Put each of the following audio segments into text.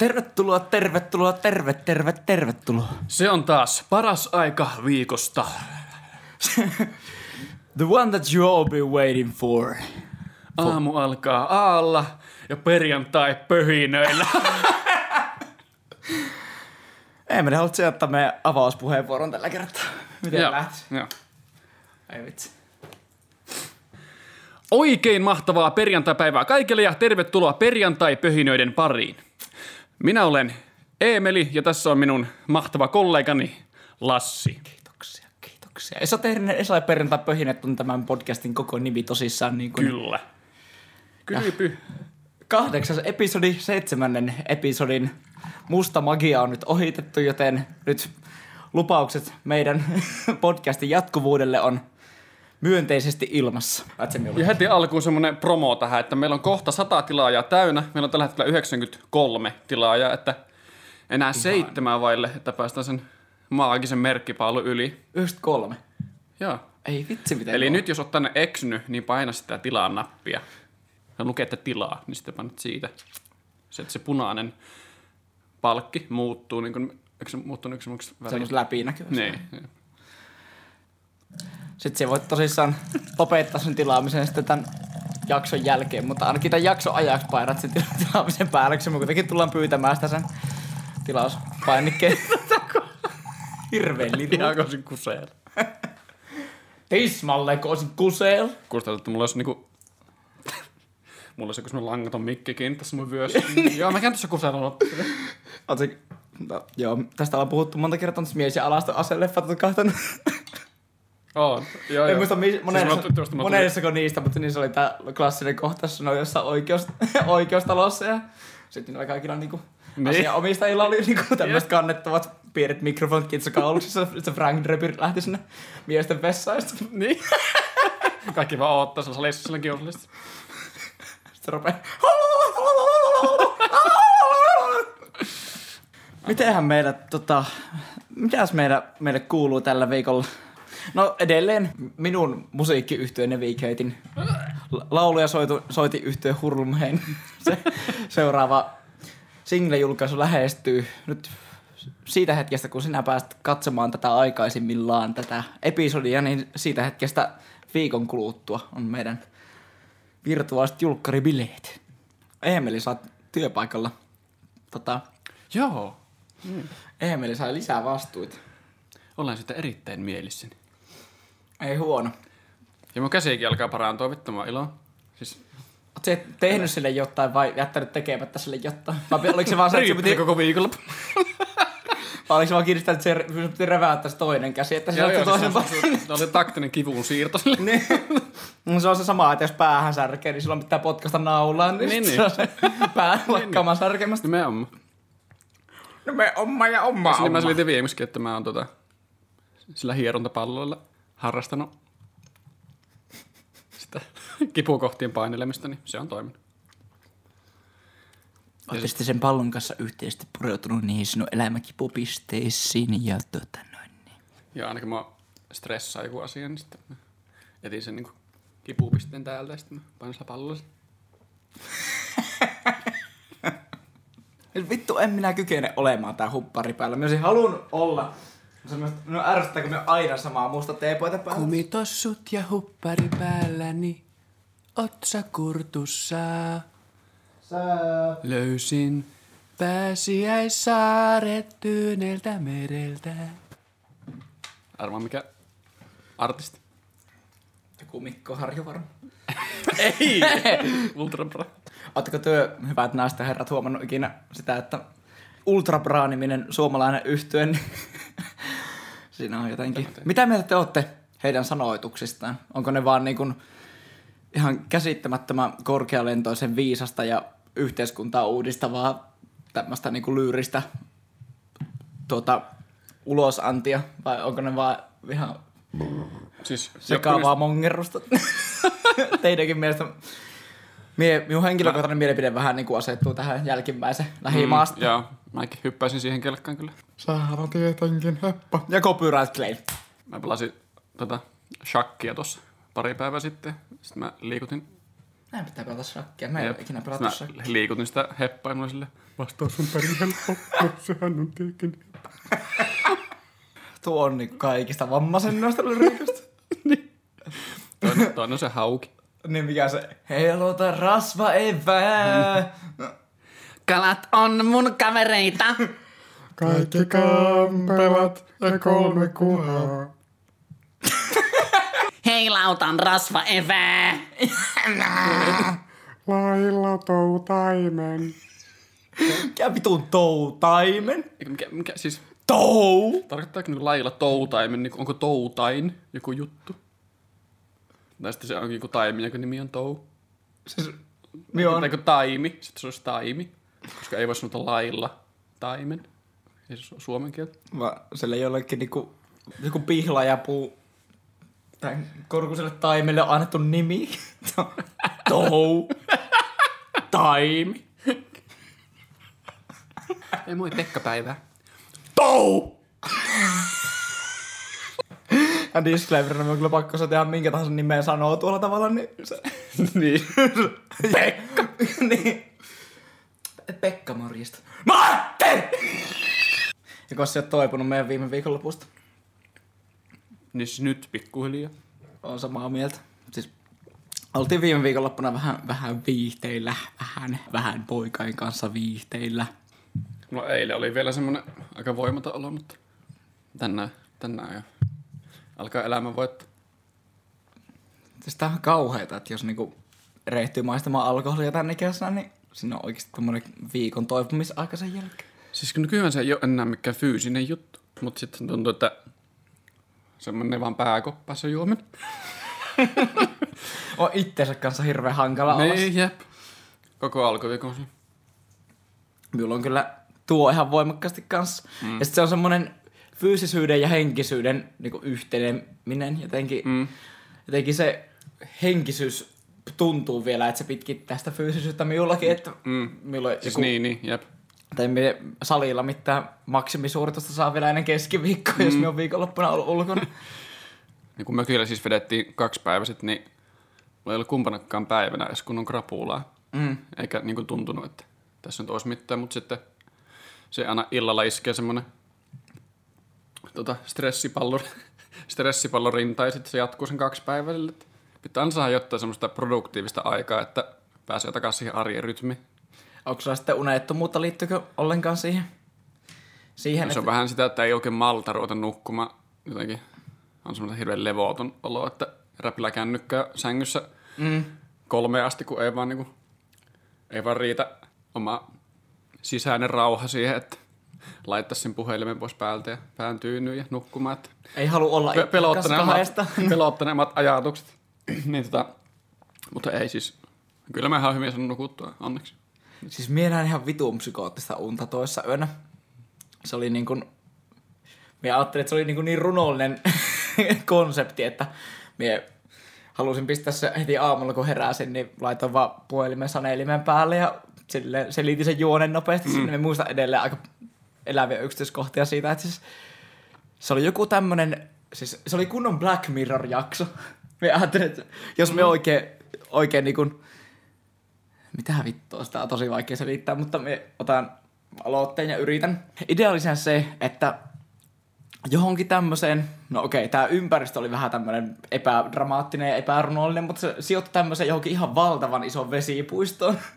Tervetuloa, tervetuloa, terve, terve, tervetuloa. Se on taas paras aika viikosta. The one that you all been waiting for. Aamu alkaa aalla ja perjantai pöhinöillä. Emeli, haluatko ottaa meidän avauspuheenvuoron tällä kertaa? Miten Joo, lähtisi? joo. Ei vitsi. Oikein mahtavaa perjantaipäivää kaikille ja tervetuloa perjantai-pöhinöiden pariin. Minä olen Eemeli ja tässä on minun mahtava kollegani Lassi. Kiitoksia, kiitoksia. Esoteerinen Esa perjantai pöhinet on tämän podcastin koko nimi tosissaan niin kuin Kyllä. Kylpy. kahdeksas episodi, seitsemännen episodin musta magia on nyt ohitettu, joten nyt lupaukset meidän podcastin jatkuvuudelle on myönteisesti ilmassa. Ja heti alkuun semmoinen promo tähän, että meillä on kohta 100 tilaajaa täynnä. Meillä on tällä hetkellä 93 tilaajaa, että enää seitsemän vaille, että päästään sen maagisen merkkipaalun yli. 93. Joo. Ei vitsi miten Eli kova. nyt jos oot tänne eksynyt, niin paina sitä tilaa nappia. Ja lukee, että tilaa, niin sitten painat siitä. Se, että se punainen palkki muuttuu, niin kuin, eikö se muuttunut yksi väri? Semmoista läpinäkyvästi. Niin, niin. Sitten se voit tosissaan lopettaa sen tilaamisen sitten tämän jakson jälkeen, mutta ainakin tämän jakson ajaksi painat sen tila- tilaamisen päälle, koska me kuitenkin tullaan pyytämään sitä sen tilauspainikkeen. Hirveen liru. Ihan kosin kuseel. Tismalleen, kun olisin kuseel. Kuulostaa, että mulla olisi niinku... mulla olisi joku semmoinen langaton mikkikin tässä mun vyössä. Joo, mä käyn tuossa kuseella Oletko, no, joo, tästä ollaan puhuttu monta kertaa, mutta mies ja alasta aseleffat on kahtanut. On. Joo, En joo. muista mi- monessa, Siis tuosta mä tulin- monessako niistä, mutta niissä oli tää klassinen kohtaus, se oli jossain oikeus, oikeustalossa ja sitten niillä kaikilla niinku Niin. asianomistajilla oli niinku tämmöiset kannettavat pienet mikrofonit kitsa kauluksissa, sitten Frank Drebir lähti sinne miesten vessaan Niin. Kaikki vaan oottaa siellä salissa sillä kiusallisesti. sitten rupeaa Mitenhän meillä, tota, mitäs meillä, meille kuuluu tällä viikolla? No edelleen minun musiikkiyhtyön Navigatein lauluja soitu, soiti yhtyö Hurlumhein. Se seuraava single-julkaisu lähestyy nyt siitä hetkestä, kun sinä pääst katsomaan tätä aikaisimmillaan tätä episodia, niin siitä hetkestä viikon kuluttua on meidän virtuaaliset julkkaribileet. Eemeli, sä oot työpaikalla. Tota, Joo. Eemeli sai lisää vastuita. Olen sitä erittäin mielissäni. Ei huono. Ja mun käsikin alkaa parantua, vittu mä ilo. Siis Oot sä tehnyt sille jotain vai jättänyt tekemättä sille jotain? Vai oliko se vaan se, että se piti, koko viikolla. vai oliko se vaan kiinnittää, että se piti reväyttää se toinen käsi, että se Joo, on joo, toisen se, se, se, oli taktinen kivun siirto sille. Niin. No se on se sama, että jos päähän särkee, niin silloin pitää potkasta naulaan, niin, Niin, niin, niin. se on se pää lakkaamaan särkemästä. Nimenomaan. No me omma ja omma, Siis niin mä selitin viimeksi, että mä oon tota, sillä hierontapalloilla harrastanut sitä kipukohtien painelemista, niin se on toiminut. Oletko sitten sen pallon kanssa yhteisesti pureutunut niihin sinun elämäkipupisteisiin ja tota noin niin. Ja ainakin mä stressaa joku asia, niin sitten mä etin sen niinku kipupisteen täältä ja sitten mä painin sillä pallolla. sen. Vittu, en minä kykene olemaan tää huppari päällä. Mä olisin halunnut olla. No ärsyttääkö me aina samaa musta teepoita päällä? Kumitossut ja huppari päälläni, otsa kurtussa. Sä... Löysin pääsiäissaaret tyyneltä mereltä. Arvaa mikä artisti? Joku Mikko Harju varmaan. Ei! Ultra Bra. Oletteko työ, hyvät naiset ja herrat, huomannut ikinä sitä, että Ultra Bra-niminen suomalainen yhtyen, niin siinä on jotenkin... Mitä mieltä te olette heidän sanoituksistaan? Onko ne vaan niin kuin ihan käsittämättömän korkealentoisen viisasta ja yhteiskuntaa uudistavaa tämmöistä niin kuin lyyristä tuota, ulosantia, vai onko ne vaan ihan Siis sekaavaa mongerrusta. Teidänkin mielestä mie, minun henkilökohtainen mielipide vähän niin kuin asettuu tähän jälkimmäisen lähimaasta. Mm, joo, mäkin hyppäisin siihen kelkkaan kyllä. Sähän on tietenkin heppa. Ja copyright claim. Mä pelasin tota shakkia tuossa pari päivää sitten. Sitten mä liikutin Näin pitää pelata shakkia. Mä en ole ikinä pelattu Mä shakkia. liikutin sitä heppaimella sille. Vastaus on perin helppo, no, sehän on tietenkin. Tuo on niinku kaikista vammaisen noista lyriikosta. Toinen, toinen on se hauki. niin mikä se? Helota rasva evää. Kalat on mun kavereita. Kaikki kampelat ja kolme kuhaa. Heilautan rasva evää. Lailla toutaimen. Mikä vitun toutaimen? Mikä, mikä siis, Tou! tarkoittaako niin lailla toutaimen, niin onko toutain joku juttu? Tai sitten se on joku taimi, jonka nimi on tou. Siis, mi on, Tai taimi, sitten se olisi taimi. Koska ei voi sanoa lailla taimen. Ei se ole suomen kieltä. mä, sille jollekin niinku, joku pihlajapuu tämän korkuselle taimelle on annettu nimi. Tou. Taimi. Ei moi Pekka-päivää. Tou! Ja disclaimerina on kyllä pakko se tehdä minkä tahansa nimeä sanoo tuolla tavalla, niin se... niin. Pekka! niin. Pekka morjesta. Matti! Ja koska sä oot toipunut meidän viime viikonlopusta, niin siis nyt pikkuhiljaa. on samaa mieltä. Siis oltiin viime viikonloppuna vähän, vähän viihteillä, vähän, vähän poikain kanssa viihteillä. No eilen oli vielä semmonen aika voimaton olo, mutta tänään, tänään jo alkaa elämä voittaa. Siis tää on kauheeta, että jos niinku rehtyy maistamaan alkoholia tän ikäisenä, niin siinä on oikeesti tommonen viikon toipumisaika sen jälkeen. Siis kun nykyään se ei ole enää mikään fyysinen juttu, mutta sitten tuntuu, että semmonen vaan pääkoppaassa juominen. On itteensä kanssa hirveän hankala olla. Niin, jep. Koko alkuviikon. Minulla on kyllä tuo ihan voimakkaasti kanssa. Mm. Ja sit se on semmonen fyysisyyden ja henkisyyden niinku yhteneminen jotenkin. Mm. Jotenkin se henkisyys tuntuu vielä, että se pitkittää sitä fyysisyyttä minullakin, että Mm. minulla on Siis joku, niin, niin, jep. tai me salilla mitään maksimisuoritusta saa vielä ennen keskiviikkoa, mm. jos me on viikonloppuna ollut ulkona. Ja kun mökillä siis vedettiin kaksi päiväiset, niin mulla ei ollut kumpanakaan päivänä edes kunnon krapulaa. Mm. Eikä niin kuin tuntunut, että tässä nyt olisi mitään, mutta sitten se aina illalla iskee semmoinen tota, stressipallo, stressipallo rinta ja sitten se jatkuu sen kaksi päivää. että Pitää saada jotain semmoista produktiivista aikaa, että pääsee takaisin siihen arjen rytmiin. Onko sulla sitten unettomuutta, liittyykö ollenkaan siihen? Siihen, Se on vähän sitä, että ei oikein malta ruveta nukkumaan. Jotenkin on semmoinen hirveän levoton olo, että räpillä kännykkää sängyssä mm, kolme asti, kun ei vaan, niin kuin, ei vaan riitä oma sisäinen rauha siihen, että laittaisi sen puhelimen pois päältä ja pään tyynyyn ja nukkumaan. Että ei halua olla pe- kahdesta. pelottaneemmat ajatukset. niin, tota, mutta ei siis. Kyllä mä ihan hyvin saanut nukuttua, onneksi. Siis minä ihan vitun psykoottista unta toissa yönä. Se oli niin kuin... Minä ajattelin, että se oli niin, kuin niin runollinen konsepti, että minä halusin pistää se heti aamulla, kun heräsin, niin laitoin vaan puhelimen sanelimen päälle ja sille selitin sen juonen nopeasti mm. sinne. Me muistan edelleen aika eläviä yksityiskohtia siitä, että siis se oli joku tämmönen, siis se oli kunnon Black Mirror-jakso. Me ajattelin, että jos me oikein, oikein niin kuin, mitä vittua, sitä on tosi vaikea selittää, mutta me otan aloitteen ja yritän. Idea oli sen se, että johonkin tämmöiseen, no okei, tämä ympäristö oli vähän tämmöinen epädramaattinen ja epärunollinen, mutta se sijoittui tämmöiseen johonkin ihan valtavan ison vesipuistoon.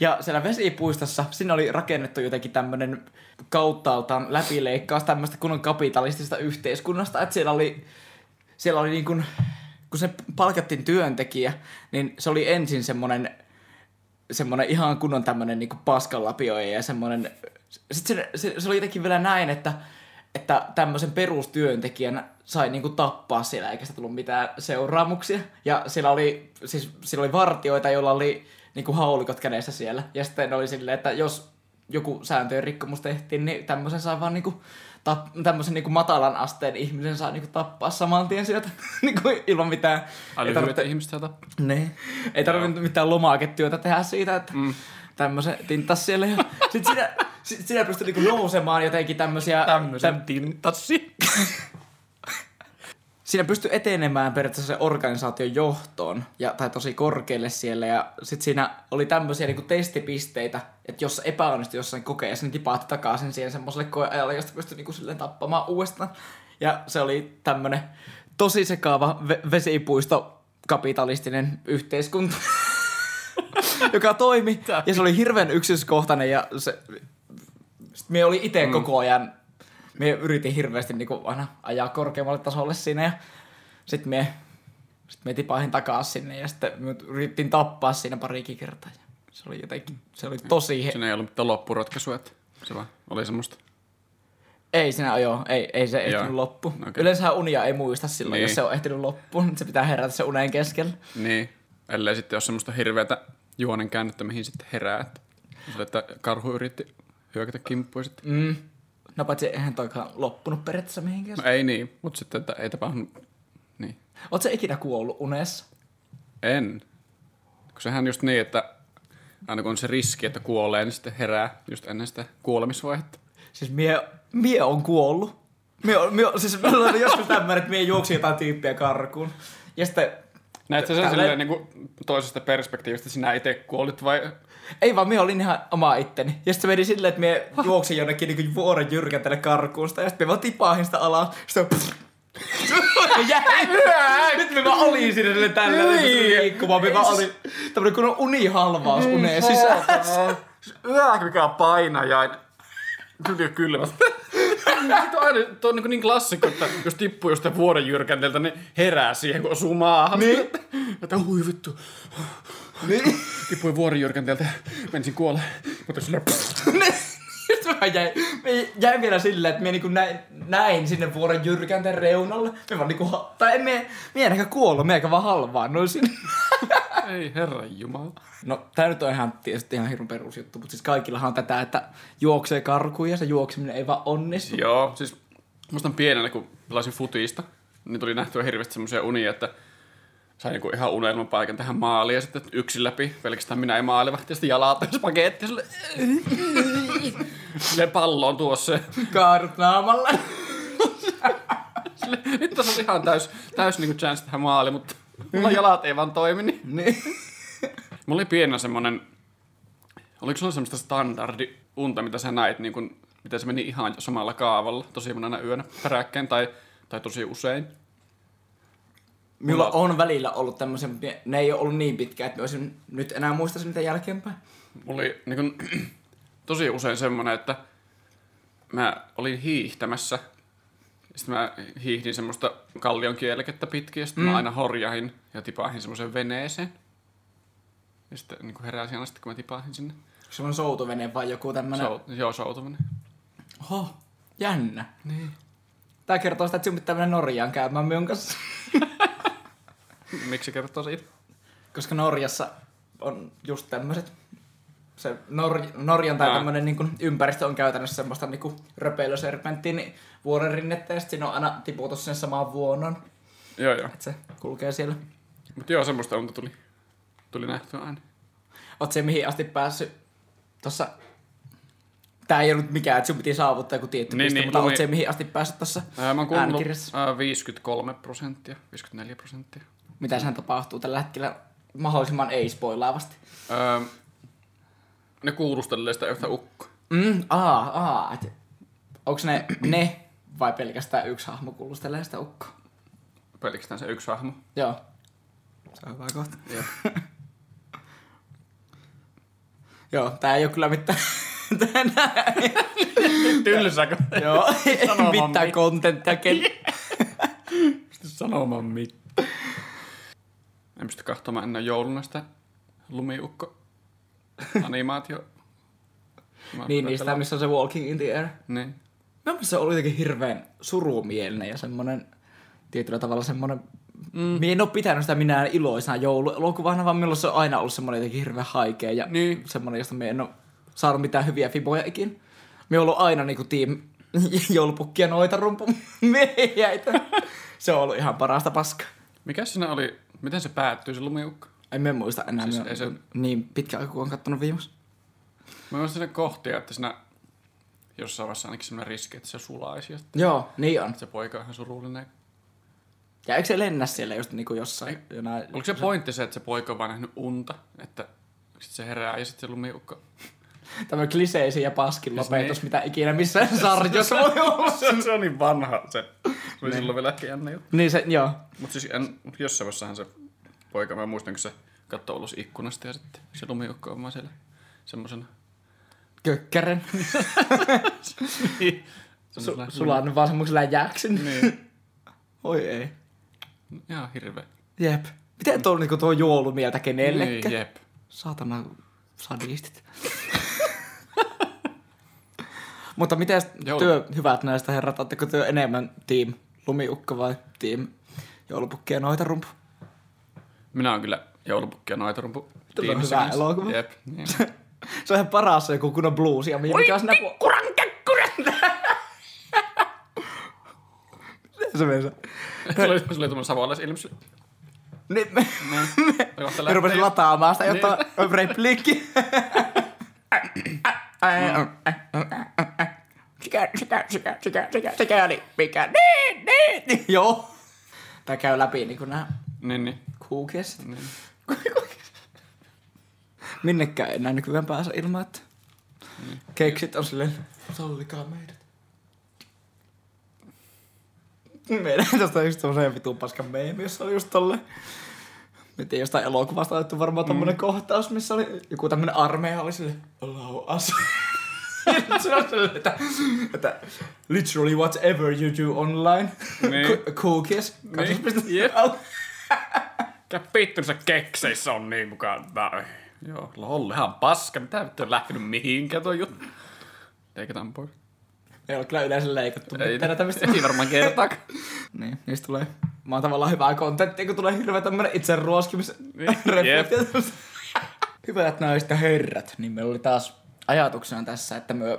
Ja siellä vesipuistossa, siinä oli rakennettu jotenkin tämmöinen kauttaaltaan läpileikkaus tämmöistä kunnon kapitalistisesta yhteiskunnasta, että siellä oli, siellä oli niin kuin, kun se palkattiin työntekijä, niin se oli ensin semmoinen semmoinen ihan kunnon tämmöinen niinku paskanlapioija ja semmoinen... Sitten se, se, se, oli jotenkin vielä näin, että, että tämmöisen perustyöntekijän sai niinku tappaa siellä eikä sitä tullut mitään seuraamuksia. Ja siellä oli, siis, siellä oli vartioita, joilla oli niinku haulikot kädessä siellä. Ja sitten oli silleen, että jos joku sääntöjen rikkomus tehtiin, niin tämmöisen saa vaan niinku tap, tämmöisen niinku matalan asteen ihmisen saa niinku tappaa saman tien sieltä niinku ilman mitään. ei Älyhyötä ihmistä sieltä. niin. Ei tarvinnut mitään lomaaketyötä tehdä siitä, että mm. tämmöisen tinttas siellä. Ja sit siinä, sit siinä pystyi niinku nousemaan jotenkin tämmösiä... Tämmöisen tintassi. siinä pystyi etenemään periaatteessa se organisaation johtoon, ja, tai tosi korkealle siellä, ja sitten siinä oli tämmöisiä niinku testipisteitä, että jos epäonnistui jossain kokeessa, niin tipaatti takaisin siihen semmoiselle koeajalle, josta pystyi niinku silleen tappamaan uudestaan. Ja se oli tämmönen tosi sekaava ve- vesipuisto kapitalistinen yhteiskunta, joka toimi, ja se oli hirveän yksityiskohtainen, ja se, sitten me oli itse mm. koko ajan, me yritin hirveästi niinku aina ajaa korkeammalle tasolle siinä ja sitten me, sit me tipahin takaisin sinne ja sitten me yritin tappaa siinä parikin kertaa. Ja se oli jotenkin, se oli tosi... He... Siinä ei ollut mitään loppuratkaisua, että se vaan oli semmoista. Ei siinä joo, ei, ei se ehtinyt Joo. loppu. Okay. Yleensä unia ei muista silloin, niin. Niin. jos se on ehtinyt loppuun. Se pitää herätä se unen keskellä. Niin. Ellei sitten ole semmoista hirveätä juonen käännettä, mihin sitten herää. Sille, että karhu yritti hyökätä kimppuun sitten. Mm. No paitsi eihän toikaan loppunut periaatteessa mihinkään. No ei niin, mutta sitten, että ei tapahtunut. Niin. Oot se ikinä kuollut unessa? En. Kun sehän just niin, että aina kun on se riski, että kuolee, niin sitten herää just ennen sitä kuolemisvaihetta. Siis mie, mie on kuollut. Mie, on- mie, siis meillä oli joskus tämmöinen, että mie juoksin jotain tyyppiä karkuun. Ja sitten, Näet sä sen silleen niin kuin toisesta perspektiivistä, sinä itse kuolit vai... ei vaan mie olin ihan oma itteni. Ja sitten se meni silleen, että mie juoksin jonnekin niin vuoren jyrkäntälle karkuusta. Ja sitten me vaan tipahin sitä alas. Sitten jäi. Nyt me vaan olin siinä silleen tällä niin. liikkumaan. Me vaan oli tämmönen kunnon unihalvaus uneen sisässä. Yää, mikä painajain. Tuli kylmä. Sitten on aina, tuo on niin, niin klassikko, että jos tippuu jostain vuoden jyrkänteeltä, niin herää siihen, kun osuu maahan. Niin. Että hui vittu. Niin. Tippuin vuoren jyrkänteeltä, menisin kuolle. Mutta sillä Sitten mä jäin, mä jäin vielä silleen, että mä niinku näin, näin sinne vuoren jyrkänteen reunalle. Me vaan niinku, tai me, me en ehkä kuollut, me eikä vaan halvaannuin sinne. Ei herran jumala. No, tää nyt on ihan tietysti ihan hirveän perusjuttu, mutta siis kaikillahan on tätä, että juoksee karkuun ja se juokseminen ei vaan onnistu. Joo, siis muistan pienenä, kun pelasin futista, niin tuli nähtyä hirveästi semmoisia unia, että sain niinku ihan unelmapaikan tähän maaliin ja sitten yksin läpi, pelkästään minä ja maalivahti ja sitten jalat ja spagetti ja sille, sille pallo on tuossa. Kaadut naamalla. Sille, nyt tässä on ihan täys, täys niinku chance tähän maaliin, mutta mulla jalat ei vaan toimi. Niin. niin. Mulla oli pienenä semmonen, oliko sulla semmoista standardi unta, mitä sä näit, niin kun, mitä se meni ihan samalla kaavalla, tosi monena yönä peräkkäin tai, tai tosi usein? Minulla on välillä ollut tämmöisiä, mutta ne ei ole ollut niin pitkä, että olisin nyt enää muistaisin niitä jälkeenpäin. Mulla oli niin kun, tosi usein semmonen, että mä olin hiihtämässä. Sitten mä hiihdin semmoista kallion kielekettä pitkin ja sitten mm. mä aina horjahin ja tipahin semmoiseen veneeseen. Ja sitten niin heräsin aina sitten, kun mä tipahin sinne. Se on soutuvene vai joku tämmönen. Sou, joo, soutuminen. Oho, jännä. Niin. Tää kertoo sitä, että sinun pitää mennä Norjaan käymään minun kanssa. Miksi kertoo siitä? Koska Norjassa on just tämmöiset. Se Nor- Norjan tai Aa. tämmönen niin ympäristö on käytännössä semmoista niin röpeilyserpenttiin vuoren rinnettä ja sit siinä on aina tiputus sen samaan vuonon. Joo, joo. Että se kulkee siellä. Mutta joo, semmoista unta tuli, tuli nähtyä aina. Oot se mihin asti päässyt tossa... Tää ei ollut mikään, että sun piti saavuttaa joku tietty Niin, piste, niin, mutta lumi- oot se mihin asti päässyt tossa Ää, mä oon äänikirjassa? ää, 53 prosenttia, 54 prosenttia. Mitä sen tapahtuu tällä hetkellä mahdollisimman ei-spoilaavasti? Öö, ne kuulustelee sitä yhtä ukkoa. Mm, aa, aa. Et, onks ne ne vai pelkästään yksi hahmo kuulustelee sitä ukkoa? Pelkästään se yksi hahmo. Joo. Se on hyvä kohta. Joo. Joo, tää ei oo kyllä mitään... Tää Tylsäkö? Joo, ei mitään mit- kontenttia ken... Sanomaan mitään. En pysty katsomaan ennen jouluna sitä lumiukko animaatio. niin, niistä, missä on se Walking in the Air. Niin. Mä se oli jotenkin hirveän surumielinen ja semmonen tietyllä tavalla semmonen... Mm. Mie en oo pitänyt sitä minä iloisena jouluelokuvana, vaan minulla se on aina ollut semmonen jotenkin hirveän haikea ja Niin. semmonen, josta mie en oo saanut mitään hyviä fiboja ikin. Mie oon ollut aina niinku team joulupukkia noita rumpun miehiäitä. Se on ollut ihan parasta paskaa. Mikä siinä oli, miten se päättyi se lumiukko? En mä muista enää, Siis siis ei se- niin pitkä aika, kun on kattonut viimeksi. Mä muistan sinne kohtia, että siinä jossain vaiheessa ainakin semmoinen riski, että se sulaisi sitten Joo, niin on. se poika on ihan surullinen. Ja eikö se lennä siellä just niinku jossain? Jonain, Oliko se pointti se, että se poika on vaan nähnyt unta, että sit se herää ja sitten se lumiukko. Tämmöinen kliseisiin ja paskin lopetus, Niin. mitä ikinä missään sarjassa voi olla. se, se on niin vanha se. Oli silloin vielä ehkä jännä juttu. Niin se, joo. Mutta siis en, jossain vaiheessahan se poika, mä muistan, kun se katsoo ulos ikkunasta ja sitten se lumiukko on vaan siellä semmosena. Kökkären. Niin. Su- sulannut vaan semmoisella läjäksi. Niin. Oi ei. Ihan hirveä. Jep. Miten tuo, niinku, tuo joulumieltä kenellekään? Niin, jep. Saatana sadistit. Mutta miten työ, hyvät näistä herrat, oletteko työ enemmän team lumiukko vai team joulupukki ja noita rumpu? Minä on kyllä joulupukki ja noitarumpu. Tuo on hyvä elokuva. Jep. Niin. Se on ihan paras se joku kunnon bluesi ja mikä on siinä... Kekkuran! se meni se? Se oli, tuommoinen savolaisilmys. Nyt me, Ja kohta me rupesin lataamaan sitä, Niin. jotta on repliikki. Sikä, sikä, sikä, sikä, sikä, sikäli, mikä, niin, niin, niin. Joo. Tää käy läpi niinku nää Niin, niin. kuukes. niin. Minnekään enää nykyään pääse ilman, että keksit on silleen, sallikaa meidät. Meidän tästä just semmoisen vitun paskan meemi, jossa oli just tolle. Mä tiedän, jostain elokuvasta otettu varmaan tommonen kohtaus, missä oli joku tämmönen armeija oli silleen, allow että, että literally whatever you do online, Niin. Cookies. Niin. Niissä kekseissä on niin mukaan. Joo, lol, ihan paska. Mitä vittu on lähtenyt mihinkään tuo juttu? Leikataan pois. Ei ole kyllä yleensä leikattu. Ei, mitään tämmöistä. ei varmaan kertaakaan. Niin, niistä tulee mä oon tavallaan hyvää kontenttia, kun tulee hirveä tämmönen itse ruoskimis Niin. Hyvät naiset ja herrat, niin meillä oli taas ajatuksena tässä, että me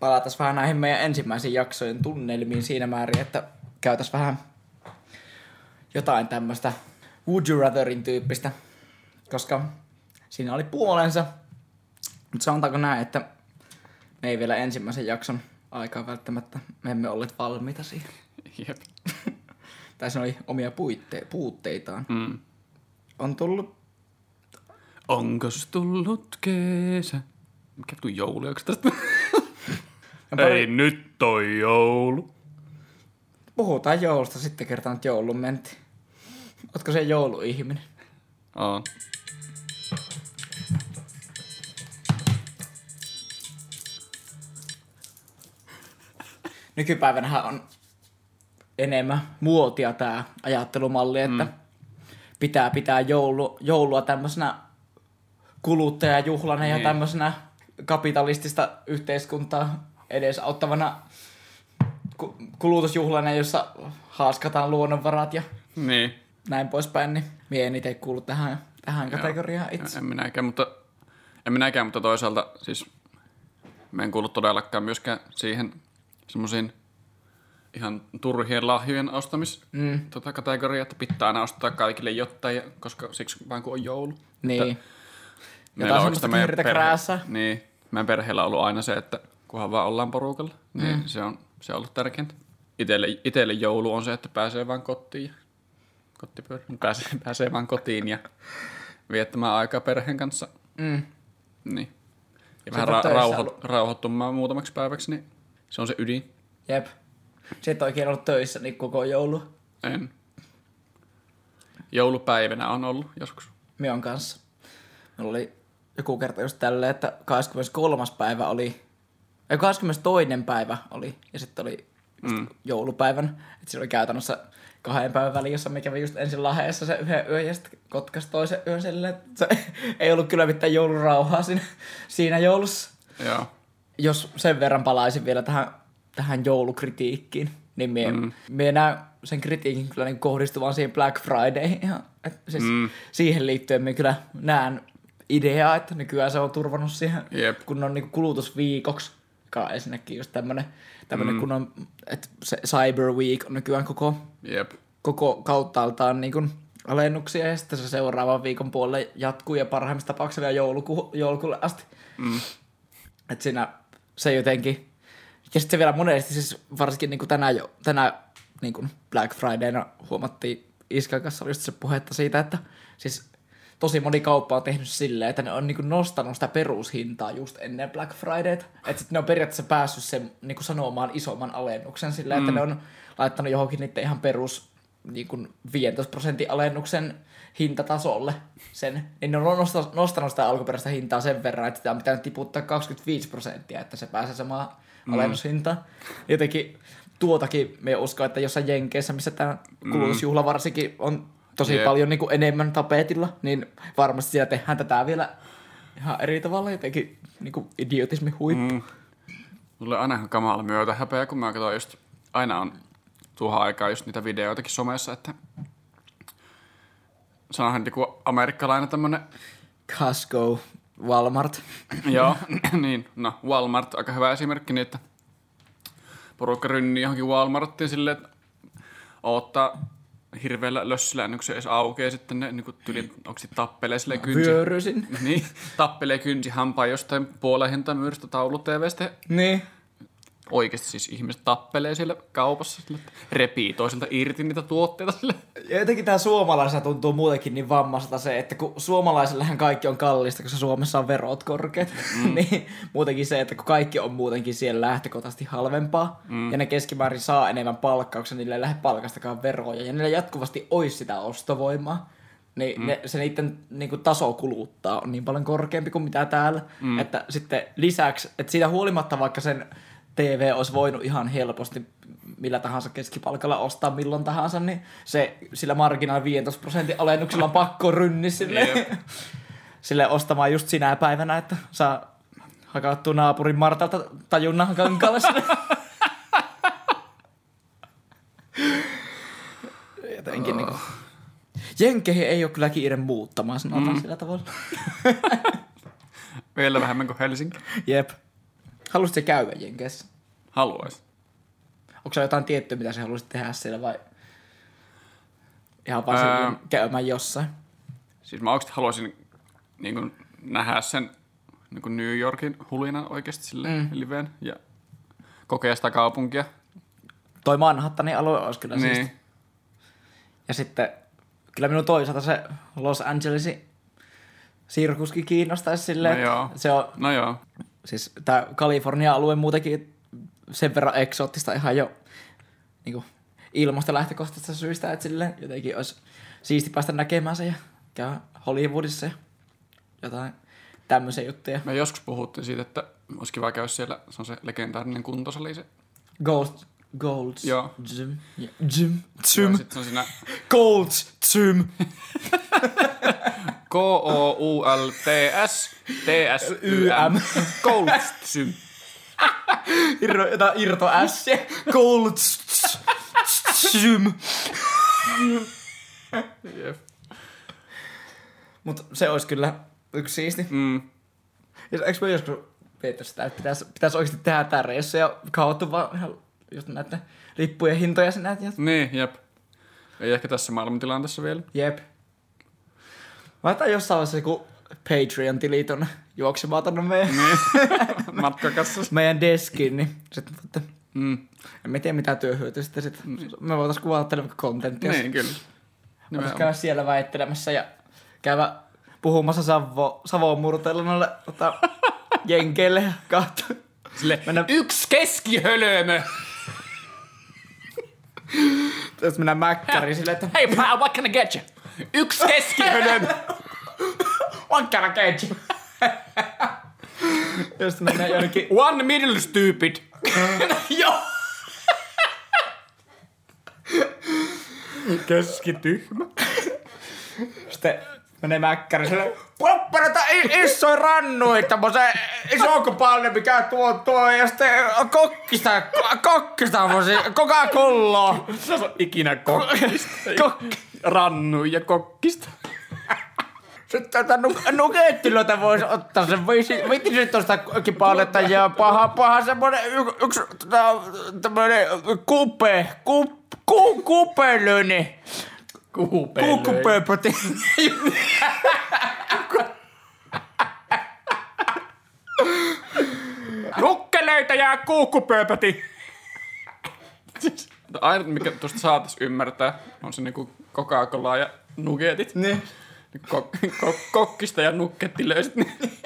palataan vähän näihin meidän ensimmäisiin jaksojen tunnelmiin siinä määrin, että käytäis vähän jotain tämmöistä Would you ratherin tyyppistä, koska siinä oli puolensa, mutta sanotaanko näin, että me ei vielä ensimmäisen jakson aikaa välttämättä, me emme olleet valmiita siihen. Jep. Se oli omia puitte- puutteitaan. Mm. On tullut... Onkos tullut kesä? Mikä tuu joulu, onko tästä? Ei nyt toi joulu. Puhutaan joulusta sitten kertaan, että joulun menti. Ootko se jouluihminen? On. Nykypäivänähän on enemmän muotia tämä ajattelumalli, että mm. pitää pitää joulu, joulua tämmöisenä kuluttajajuhlana ja Niin. tämmöisenä kapitalistista yhteiskuntaa edesauttavana ku- kulutusjuhlana, jossa haaskataan luonnonvarat ja Niin. näin poispäin, niin mie en itse kuulu tähän, tähän kategoriaan itse. En minäkään, mutta, en minäkään, mutta toisaalta siis mä en kuulu todellakaan myöskään siihen semmoisiin ihan turhien lahjojen ostamis mm. tota kategoriaa, että pitää aina ostaa kaikille jotain, koska siksi vaan kun on joulu. Niin. Että Jotain on semmoista kirjata perhe- krääsää. Niin, meidän perheellä on ollut aina se, että kunhan vaan ollaan porukalla, niin Mm. se, on, se on ollut tärkeintä. Itelle, itelle joulu on se, että pääsee vaan kotiin ja kottipyörä. Pääsee, pääsee vaan kotiin ja viettämään aikaa perheen kanssa. Mm. Niin. Ja vähän ra- rauho- rauhoittumaan muutamaksi päiväksi, niin se on se ydin. Jep. Se et oikein ollut töissä niin koko joulu. En. Joulupäivänä on ollut joskus. Mion kanssa. Meillä oli joku kerta just tälleen, että 23. päivä oli, ei 22. päivä oli, ja sitten oli mm. joulupäivän. Että siinä oli käytännössä kahden päivän väliin, jossa me kävi just ensin Laheessa se yhden yön ja sitten Kotkas toisen yön silleen, että se ei ollut kyllä mitään joulurauhaa siinä, siinä joulussa. Joo. jos sen verran palaisin vielä tähän, tähän joulukritiikkiin, niin mie, mm. mie näen sen kritiikin kyllä niin kohdistuvan siihen Black Fridayhin. Et siis mm. Siihen liittyen mie kyllä näen ideaa, että nykyään se on turvannut siihen Jep. kunnon niin kulutusviikoksi, joka on ensinnäkin just tämmönen, tämmönen mm. kunnon, että se Cyber Week on nykyään koko, Jep. koko kauttaaltaan niin kuin alennuksia ja sitten se seuraavan viikon puolelle jatkuu ja parhaimmissa tapauksissa vielä jouluku, joulukuulle asti. Mm. Että siinä se jotenkin... Ja sitten se vielä monesti, siis varsinkin niin kuin tänä, jo, tänä niin kuin Black Fridayna huomattiin Iskan kanssa oli just se puhetta siitä, että siis tosi moni kauppa on tehnyt silleen, että ne on niin nostanut sitä perushintaa just ennen Black Fridayta. Että sitten ne on periaatteessa päässyt sen niin sanomaan isomman alennuksen silleen, mm. että ne on laittanut johonkin niiden ihan perus niin kuin 15 prosentin alennuksen hintatasolle sen, niin ne on nostanut, nostanut sitä alkuperäistä hintaa sen verran, että sitä on pitänyt tiputtaa 25 prosenttia, että se pääsee samaan mm. alennushintaan. Jotenkin tuotakin me uskon, että jossain Jenkeissä, missä tämä kulutusjuhla varsinkin on tosi Jep. paljon niin kuin enemmän tapetilla, niin varmasti siellä tehdään tätä vielä ihan eri tavalla jotenkin niin kuin idiotismi huippu. Mm. Mulle on aina ihan kamala myötä häpeä, kun mä katson just, aina on tuohon aikaan just niitä videoitakin somessa, että se onhan joku amerikkalainen tämmönen, Costco, Walmart. joo, niin, no Walmart, aika hyvä esimerkki, niin että porukka rynnii johonkin Walmarttiin silleen, että odottaa hirveällä lössillä ennen kuin se edes aukeaa sitten ne niin tyli, onko se tappelee silleen kynsi. Vyörysin. Niin, tappelee kynsi hampaa jostain puolen hintamyyristä taulu TVstä. Niin. Oikeasti siis ihmiset tappelee siellä kaupassa, sille, että repii toiselta irti niitä tuotteita sille. Ja jotenkin tämä suomalaisella tuntuu muutenkin niin vammasta se, että kun suomalaisellähän kaikki on kallista, koska Suomessa on verot korkeat, mm. niin muutenkin se, että kun kaikki on muutenkin siellä lähtökohtaisesti halvempaa, mm. ja ne keskimäärin saa enemmän palkkaa, koska niille ei lähde palkastakaan veroja, ja niillä jatkuvasti olisi sitä ostovoimaa, niin mm. ne, se niiden niin kuin, taso kuluttaa on niin paljon korkeampi kuin mitä täällä, mm. että sitten lisäksi, että siitä huolimatta vaikka sen TV olisi voinut ihan helposti millä tahansa keskipalkalla ostaa milloin tahansa, niin se sillä marginaal 15 prosentin alennuksella on pakko rynni sille, sille ostamaan just sinä päivänä, että saa hakattua naapurin Martalta tajunnan kankaalle sille. Jotenkin niin kuin. Jenkeihin ei ole kyllä kiire muuttamaan, sanotaan mm. sillä tavalla. Vielä vähemmän kuin Helsinki. Jep. Haluaisitko käydä Jenkeissä? Haluais. Onko se jotain tiettyä, mitä sä haluaisit tehdä siellä vai ihan vaan silleen käymään jossain? Siis mä oikeasti haluaisin niin kuin, nähdä sen niin kuin New Yorkin hulinan oikeasti silleen mm. liveen ja kokea sitä kaupunkia. Toi Manhattanin alue olisi kyllä niin. Siisti. Ja sitten kyllä minun toisaalta se Los Angelesin sirkuskin kiinnostaisi silleen, No joo. se on, No joo. Siis tämä Kalifornia-alue muutenkin sen verran eksoottista ihan jo niin kuin, ilmasta lähtökohtaisesta syistä, että silleen jotenkin olisi siisti päästä näkemään se ja käydä Hollywoodissa ja jotain tämmöisiä juttuja. Me joskus puhuttiin siitä, että olisi kiva käydä siellä, se on se legendaarinen kuntosali se. Gold, Golds, Joo. Gym, ja, Gym, Gym, Ja sit on siinä Golds, Gym, K-O-U-L-T-S T-S-Y-M Goldsym. Irro, irto Golds, Gym. Jep. Mutta se olisi kyllä yksi siisti. Mm. Eikö me joskus miettinyt sitä, että pitäisi, pitäisi oikeasti tehdä tämä reissu ja kautta vaan ihan just näiden lippujen hintoja sinä. Ja Niin, jep. Ei ehkä tässä maailmantilanteessa vielä. jep. Laitetaan jossain vaiheessa joku Patreon-tili tonne juoksemaan tonne meidän, Niin. Matkakassassa. meidän deskiin, niin sitten voitte, Mm. en tiedä mitä työhyötyä sitten sit. Me voitaisiin kuvata teille vaikka kontenttia. Niin, kyllä. Voitaisiin käydä siellä väittelemässä ja käydä puhumassa Savo, Savon murteella noille tota, jenkeille ja katsoa. Sille, Mennä- yksi keskihölömö. Jos mennään mäkkäriin silleen, että Hey pal, what can I get you? Yksi get you? Ja sitten mennään jonnekin... One middle stupid. Joo! Keskityhmä. Sitten menee mäkkäri silleen, popparata isoja rannuita, tämmösen iso paljon mikä tuo tuo, ja sitten kokkista, kokkista Coca-Colaa. Ikinä kokkista. Kokki. Rannu ja kokkista. Sitten tätä nu- nukettilöitä voisi ottaa, se voisi, viittisi tuosta kipaletta ja paha, paha semmonen y- yksi, tota, tämmönen kupe, ku, ku, kupelöni. Kukkupöpöti. Nukkeleita ja kuukkupööpäti. Ainut, mikä tuosta saatais ymmärtää, on se niinku Coca-Cola ja nugetit. Niin. Kok, kok, kokkista ja nukketti löysit.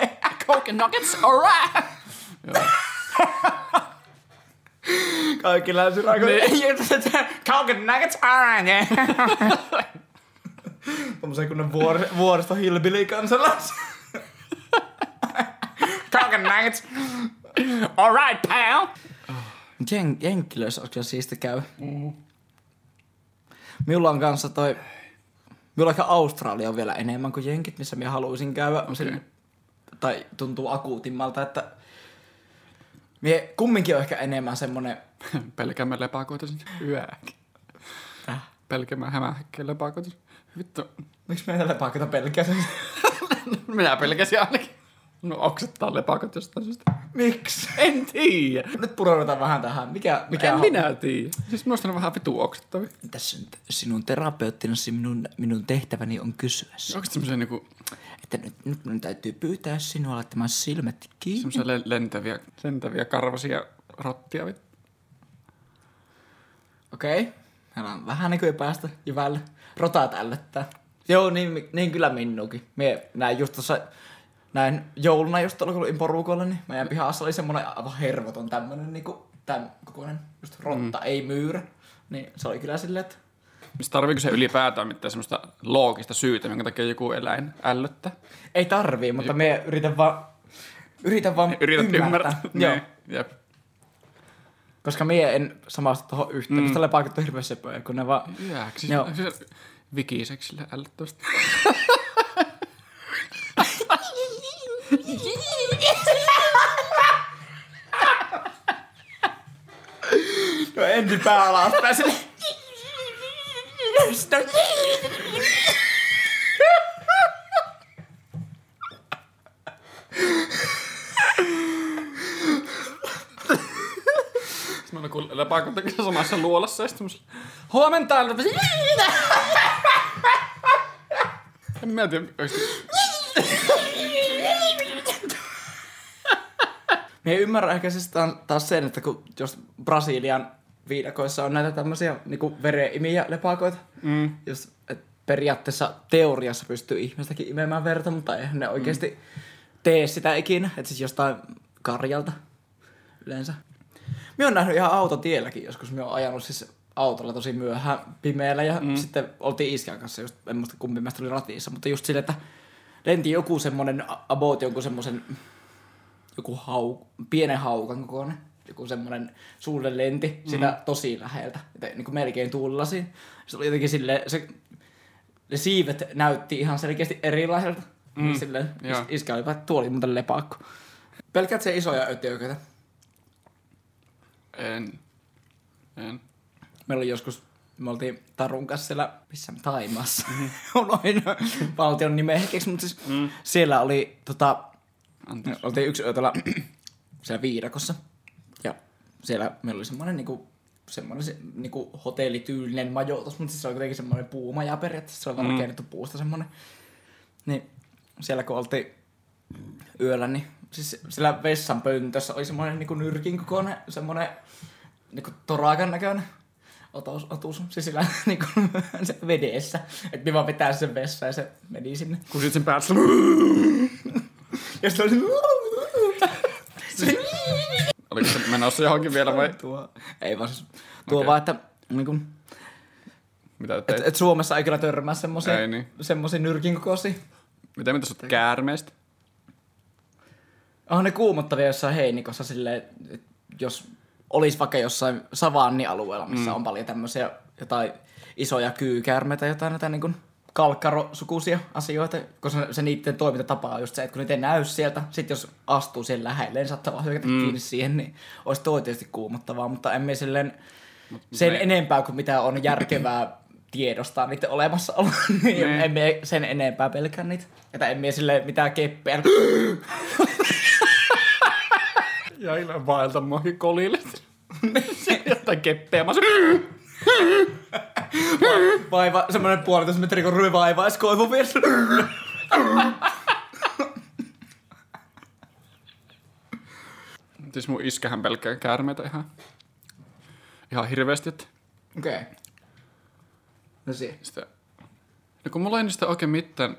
Coke nuggets, alright! Joo. Kaikki länsiraiko. Niin. Kauken nuggets are yeah. Tommosen kunnon vuor, vuoristo hillbilly kansalais. Kauken nuggets. Alright, pal! Jen, Jenkkilöissä olisi kyllä siisti käy. Minulla on kanssa toi... Minulla ehkä Australia on vielä enemmän kuin Jenkit, missä minä haluaisin käydä. Okay. Tai tuntuu akuutimmalta, että... Mie kumminkin on ehkä enemmän semmonen... Pelkäämme lepakoita sinne yöäkin. Äh. Pelkäämme hämähäkkeen lepakoita. Vittu, Miksi meitä lepakota pelkää sen? minä pelkäsin ainakin. No oksettaa lepakot jostain syystä. Miksi? En tiedä. Nyt pureudutaan vähän tähän. Mikä, mikä en on- minä tiedä. Siis minusta on vähän vitu oksettavia. Tässä nyt sinun terapeuttina minun, minun tehtäväni on kysyä Onko semmoisia niinku, että nyt, nyt minun täytyy pyytää sinua laittamaan silmät kiinni. semmoisia le- lentäviä, lentäviä karvasia rottia? Okei. Okay. Meillä on vähän näkyy päästä jyvälle. Rotat ällöttää. Joo, niin, niin kyllä minuukin. Mie näin just tossa, näin jouluna just tuolla kun olin porukolla, niin meidän pihassa oli semmonen aivan hervoton tämmönen niinku, tämän kokoinen just rotta, mm. ei myyrä. Niin se oli kyllä silleen, että Siis tarviiko se ylipäätään mitään semmoista loogista syytä, minkä takia joku eläin ällöttää? ei tarvii, mutta me yritän vaan, yritän vaan Yrität ymmärtää. Joo. Niin, jep. Koska mie en samastu tohon yhtään, mm. koska lepakot on hirveän söpöjä, kun ne vaan... Jääks? Joo. Siis, siis vikiseksille ällöttävästi. No ensin pää alaspäin sille. Sitten... Sitten meillä on kun lepakot tekee samassa luolassa ja sitten huomenta! En mä tiedä, onks Me ei ymmärrä ehkä siis taas sen, että kun jos Brasilian viidakoissa on näitä tämmöisiä niinku verenimiä lepakoita, mm. jos et periaatteessa teoriassa pystyy ihmistäkin imemään verta, mutta eihän ne oikeasti mm. tee sitä ikinä, että siis jostain karjalta yleensä. Minä olen nähnyt ihan autotielläkin joskus, minä olen ajanut siis autolla tosi myöhään pimeällä ja mm. sitten oltiin iskän kanssa, just, en muista kumpi meistä oli ratissa, mutta just silleen, että lenti joku semmonen a- about jonkun semmosen joku hau, pienen haukan kokoinen, joku semmoinen suulle lenti mm. sitä tosi läheltä, että niin kuin melkein tuulilasiin. Se oli jotenkin silleen, se, ne siivet näytti ihan selkeästi erilaiselta. Mm. Silleen, Joo. is, iskä oli että tuo oli muuten lepakko. Pelkäät se isoja ötiököitä. En. En. Meillä oli joskus, me oltiin Tarun kanssa siellä, missä Taimassa, unoin valtion nimen hetkeksi, mutta siis mm. siellä oli tota, Anteeksi. oltiin yksi yö siellä viidakossa. Siellä meillä oli semmoinen niinku, semmoinen se, niinku hotellityylinen majoitus, mutta siis se oli kuitenkin semmoinen puumaja periaatteessa. Se oli Mm. rakennettu puusta semmoinen. Niin siellä kun oltiin yöllä, niin siis siellä vessan pöntössä oli semmoinen niinku nyrkin kokoinen, semmoinen niinku torakan näköinen otus, otus siis sillä niinku se vedessä. Että me vaan pitää sen vessa ja se meni sinne. Kusit sen päässä. Ja sitten oli. Oliko se menossa johonkin vielä vai? tuo, ei vaan siis, tuo Okei. vaan, että niin kun, Mitä et, et Suomessa ei kyllä törmää semmoisia Ei niin. semmosia nyrkin kokoisia. Mitä mitä sä oot käärmeestä? Onhan ne kuumottavia jossain heinikossa silleen, että jos olisi vaikka jossain savannialueella, missä mm. on paljon tämmöisiä jotain isoja kyykäärmeitä, jotain näitä niin kuin kalkkarosukuisia asioita, koska se, se niiden toimintatapa on just se, että kun niitä ei näy sieltä, sit jos astuu siihen lähelle, niin saattaa vaan hyökätä mm. kiinni siihen, niin olisi toi tietysti kuumottavaa, mutta emme silleen sen ne- enempää kuin mitä on järkevää tiedostaa niiden olemassaolo, niin Ne. emme sen enempää pelkää niitä. Että emme silleen mitään keppeä. Ja ilman vaelta muakin kolille. Jotain keppeä. Mä Vaiva, semmoinen puolitoista metri kun ryvaivaisi koivun vieressä. Siis mun iskähän pelkää käärmeitä ihan, ihan hirveästi, Okei. Okay. No si. Sitä, no kun mulla ei niistä oikein mitään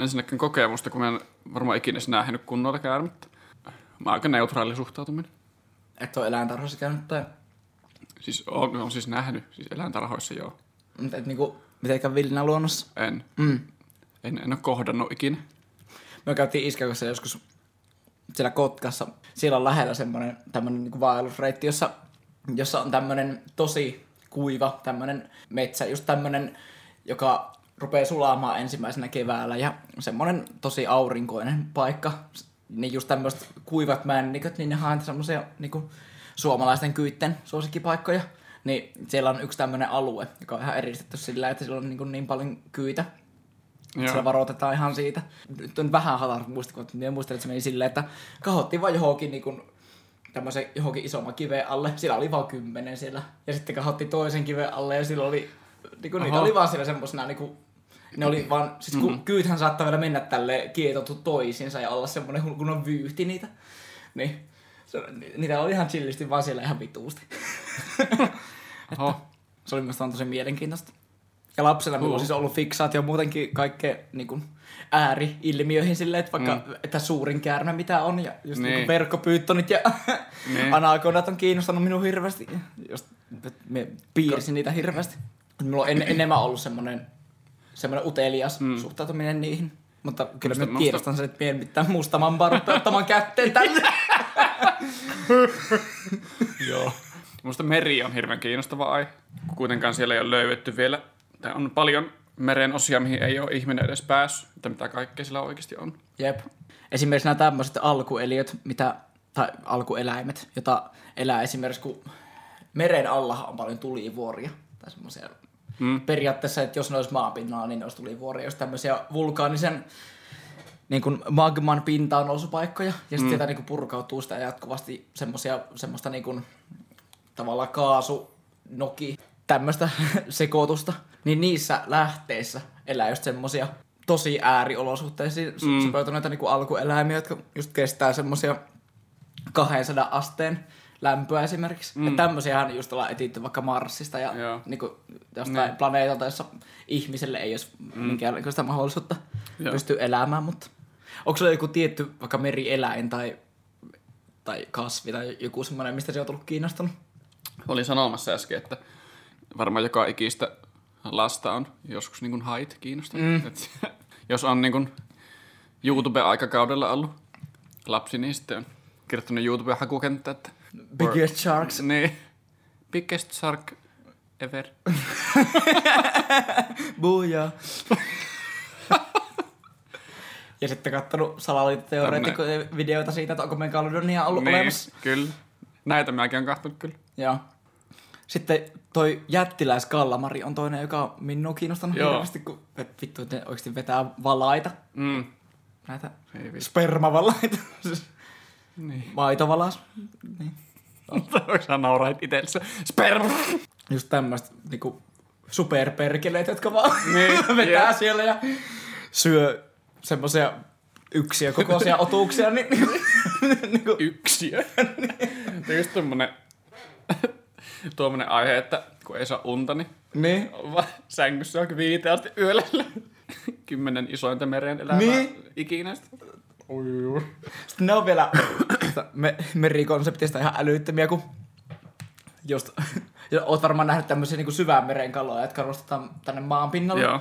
ensinnäkin kokemusta, kun mä en varmaan ikinä nähnyt kunnolla käärmettä. Mä oon aika neutraali suhtautuminen. Et ole eläintarhassa käynyt tai... Siis on, on siis nähnyt, siis eläintarhoissa joo. Mutta et niinku mitenkään villinä luonnossa. En, Mm. en, en ole kohdannut ikinä. Me käytiin iskän kanssa joskus siellä Kotkassa. Siellä on lähellä semmoinen tämmönen niinku vaellusreitti, jossa, jossa on tämmönen tosi kuiva tämmönen metsä. Just tämmönen, joka rupeaa sulaamaan ensimmäisenä keväällä ja semmoinen tosi aurinkoinen paikka. Niin just tämmöiset kuivat männiköt, niin ne haen semmoisia niinku suomalaisten kyytten suosikkipaikkoja. Niin siellä on yksi tämmöinen alue, joka on ihan eristetty sillä, että siellä on niin, niin paljon kyitä, Joo. siellä varoitetaan ihan siitä. Nyt on vähän hatar muistikuvat, mutta muistelin, että se meni silleen, että kahottiin vaan johonkin niin kuin, tämmöisen johonkin isomman kiven alle. Sillä oli vaan kymmenen siellä. Ja sitten kahottiin toisen kiven alle ja sillä oli, niin kuin, niitä oli vaan siellä semmosena niin kuin, ne oli vaan, siis kun mm-hmm. kyythän saattaa vielä mennä tälle kietoutu toisiinsa ja olla semmonen kun on vyyhti niitä. Niin, niitä oli ihan chillisti vaan siellä ihan vituusti. Oho. Se oli mielestäni tosi mielenkiintoista. Ja lapsena minulla on Joo. siis ollut fiksaatio muutenkin kaikkeen niin kuin, ääri-ilmiöihin silleen, että vaikka mm. että suurin käärme mitä on ja just niin. Niin. verkkopyyttonit ja Niin. anakondat on kiinnostanut minua hirveästi. Just, me piirsin niitä hirveästi. Minulla on en, enemmän ollut semmoinen, semmoinen utelias mm. suhtautuminen niihin. Mutta kyllä Musta- mä tiedostan sen, että en mitään rupea ottamaan kätteen tänne. Joo. Musta meri on hirveän kiinnostava aihe. kun Kuitenkaan siellä ei ole löydetty vielä. Tai on paljon meren osia, mihin ei ole ihminen edes päässyt. Että mitä kaikkea sillä oikeasti on. Jep. Esimerkiksi nämä tämmöiset alkueliöt, mitä, tai alkueläimet, jota elää esimerkiksi, kun meren alla on paljon tulivuoria. Tai semmoisia mm. periaatteessa, että jos ne olisi maanpinnalla, niin ne olisi tulivuoria. Jos tämmöisiä vulkaanisen niin kuin magman pintaan nousupaikkoja, ja sitten mm. sieltä niin kuin purkautuu sitä jatkuvasti semmosia, semmoista niin kuin, tavallaan kaasu, noki, tämmöistä sekoitusta, niin niissä lähteissä elää just semmosia tosi ääriolosuhteisiin mm. sopeutuneita niin kuin alkueläimiä, jotka just kestää semmosia 200 asteen lämpöä esimerkiksi. Mm. Ja tämmöisiähän just ollaan etitty vaikka Marsista ja Joo. niin kuin jostain Niin. planeetalta, jossa ihmiselle ei olisi mm. minkäänlaista mahdollisuutta Joo. pystyä elämään, mutta onko sulla joku tietty vaikka merieläin tai, tai kasvi tai joku semmoinen, mistä se on tullut kiinnostunut? Olin sanomassa äsken, että varmaan joka ikistä lasta on joskus niin kuin hait kiinnostunut. Mm. Et, jos on niin kuin YouTube-aikakaudella ollut lapsi, niin sitten on kirjoittanut YouTube-hakukenttä, että Biggest Sharks. niin, biggest shark ever. Buja. ja sitten kattonut salaliittoteoreetikkojen videoita siitä, että onko Megalodonia ollut niin, olemassa. kyllä. Näitä mäkin on kahtonut kyllä. Joo. Sitten toi jättiläiskallamari on toinen, joka on minua kiinnostanut Joo. hirveästi, kun vittu, ne oikeasti vetää valaita. Mm. Näitä Ei spermavalaita. Niin. Maitovalas. Niin. Onko nauraa itsellensä? Sperm! Just tämmöistä niinku superperkeleet, jotka vaan Niin, vetää jep. siellä ja syö semmoisia yksiä kokoisia otuksia, niin niinku, niinku, Yksiö. Tämä just tommonen, tuommoinen aihe, että kun ei saa unta, niin niin. on vaan sängyssä onkin viiteen asti yöllä. Kymmenen isointa meren elämää Niin. ikinä. Sitten ne on vielä me, merikonseptista ihan älyttömiä, kun just, ja oot varmaan nähnyt tämmöisiä niin syvän meren kaloja, jotka nostetaan tänne maan pinnalle. Joo.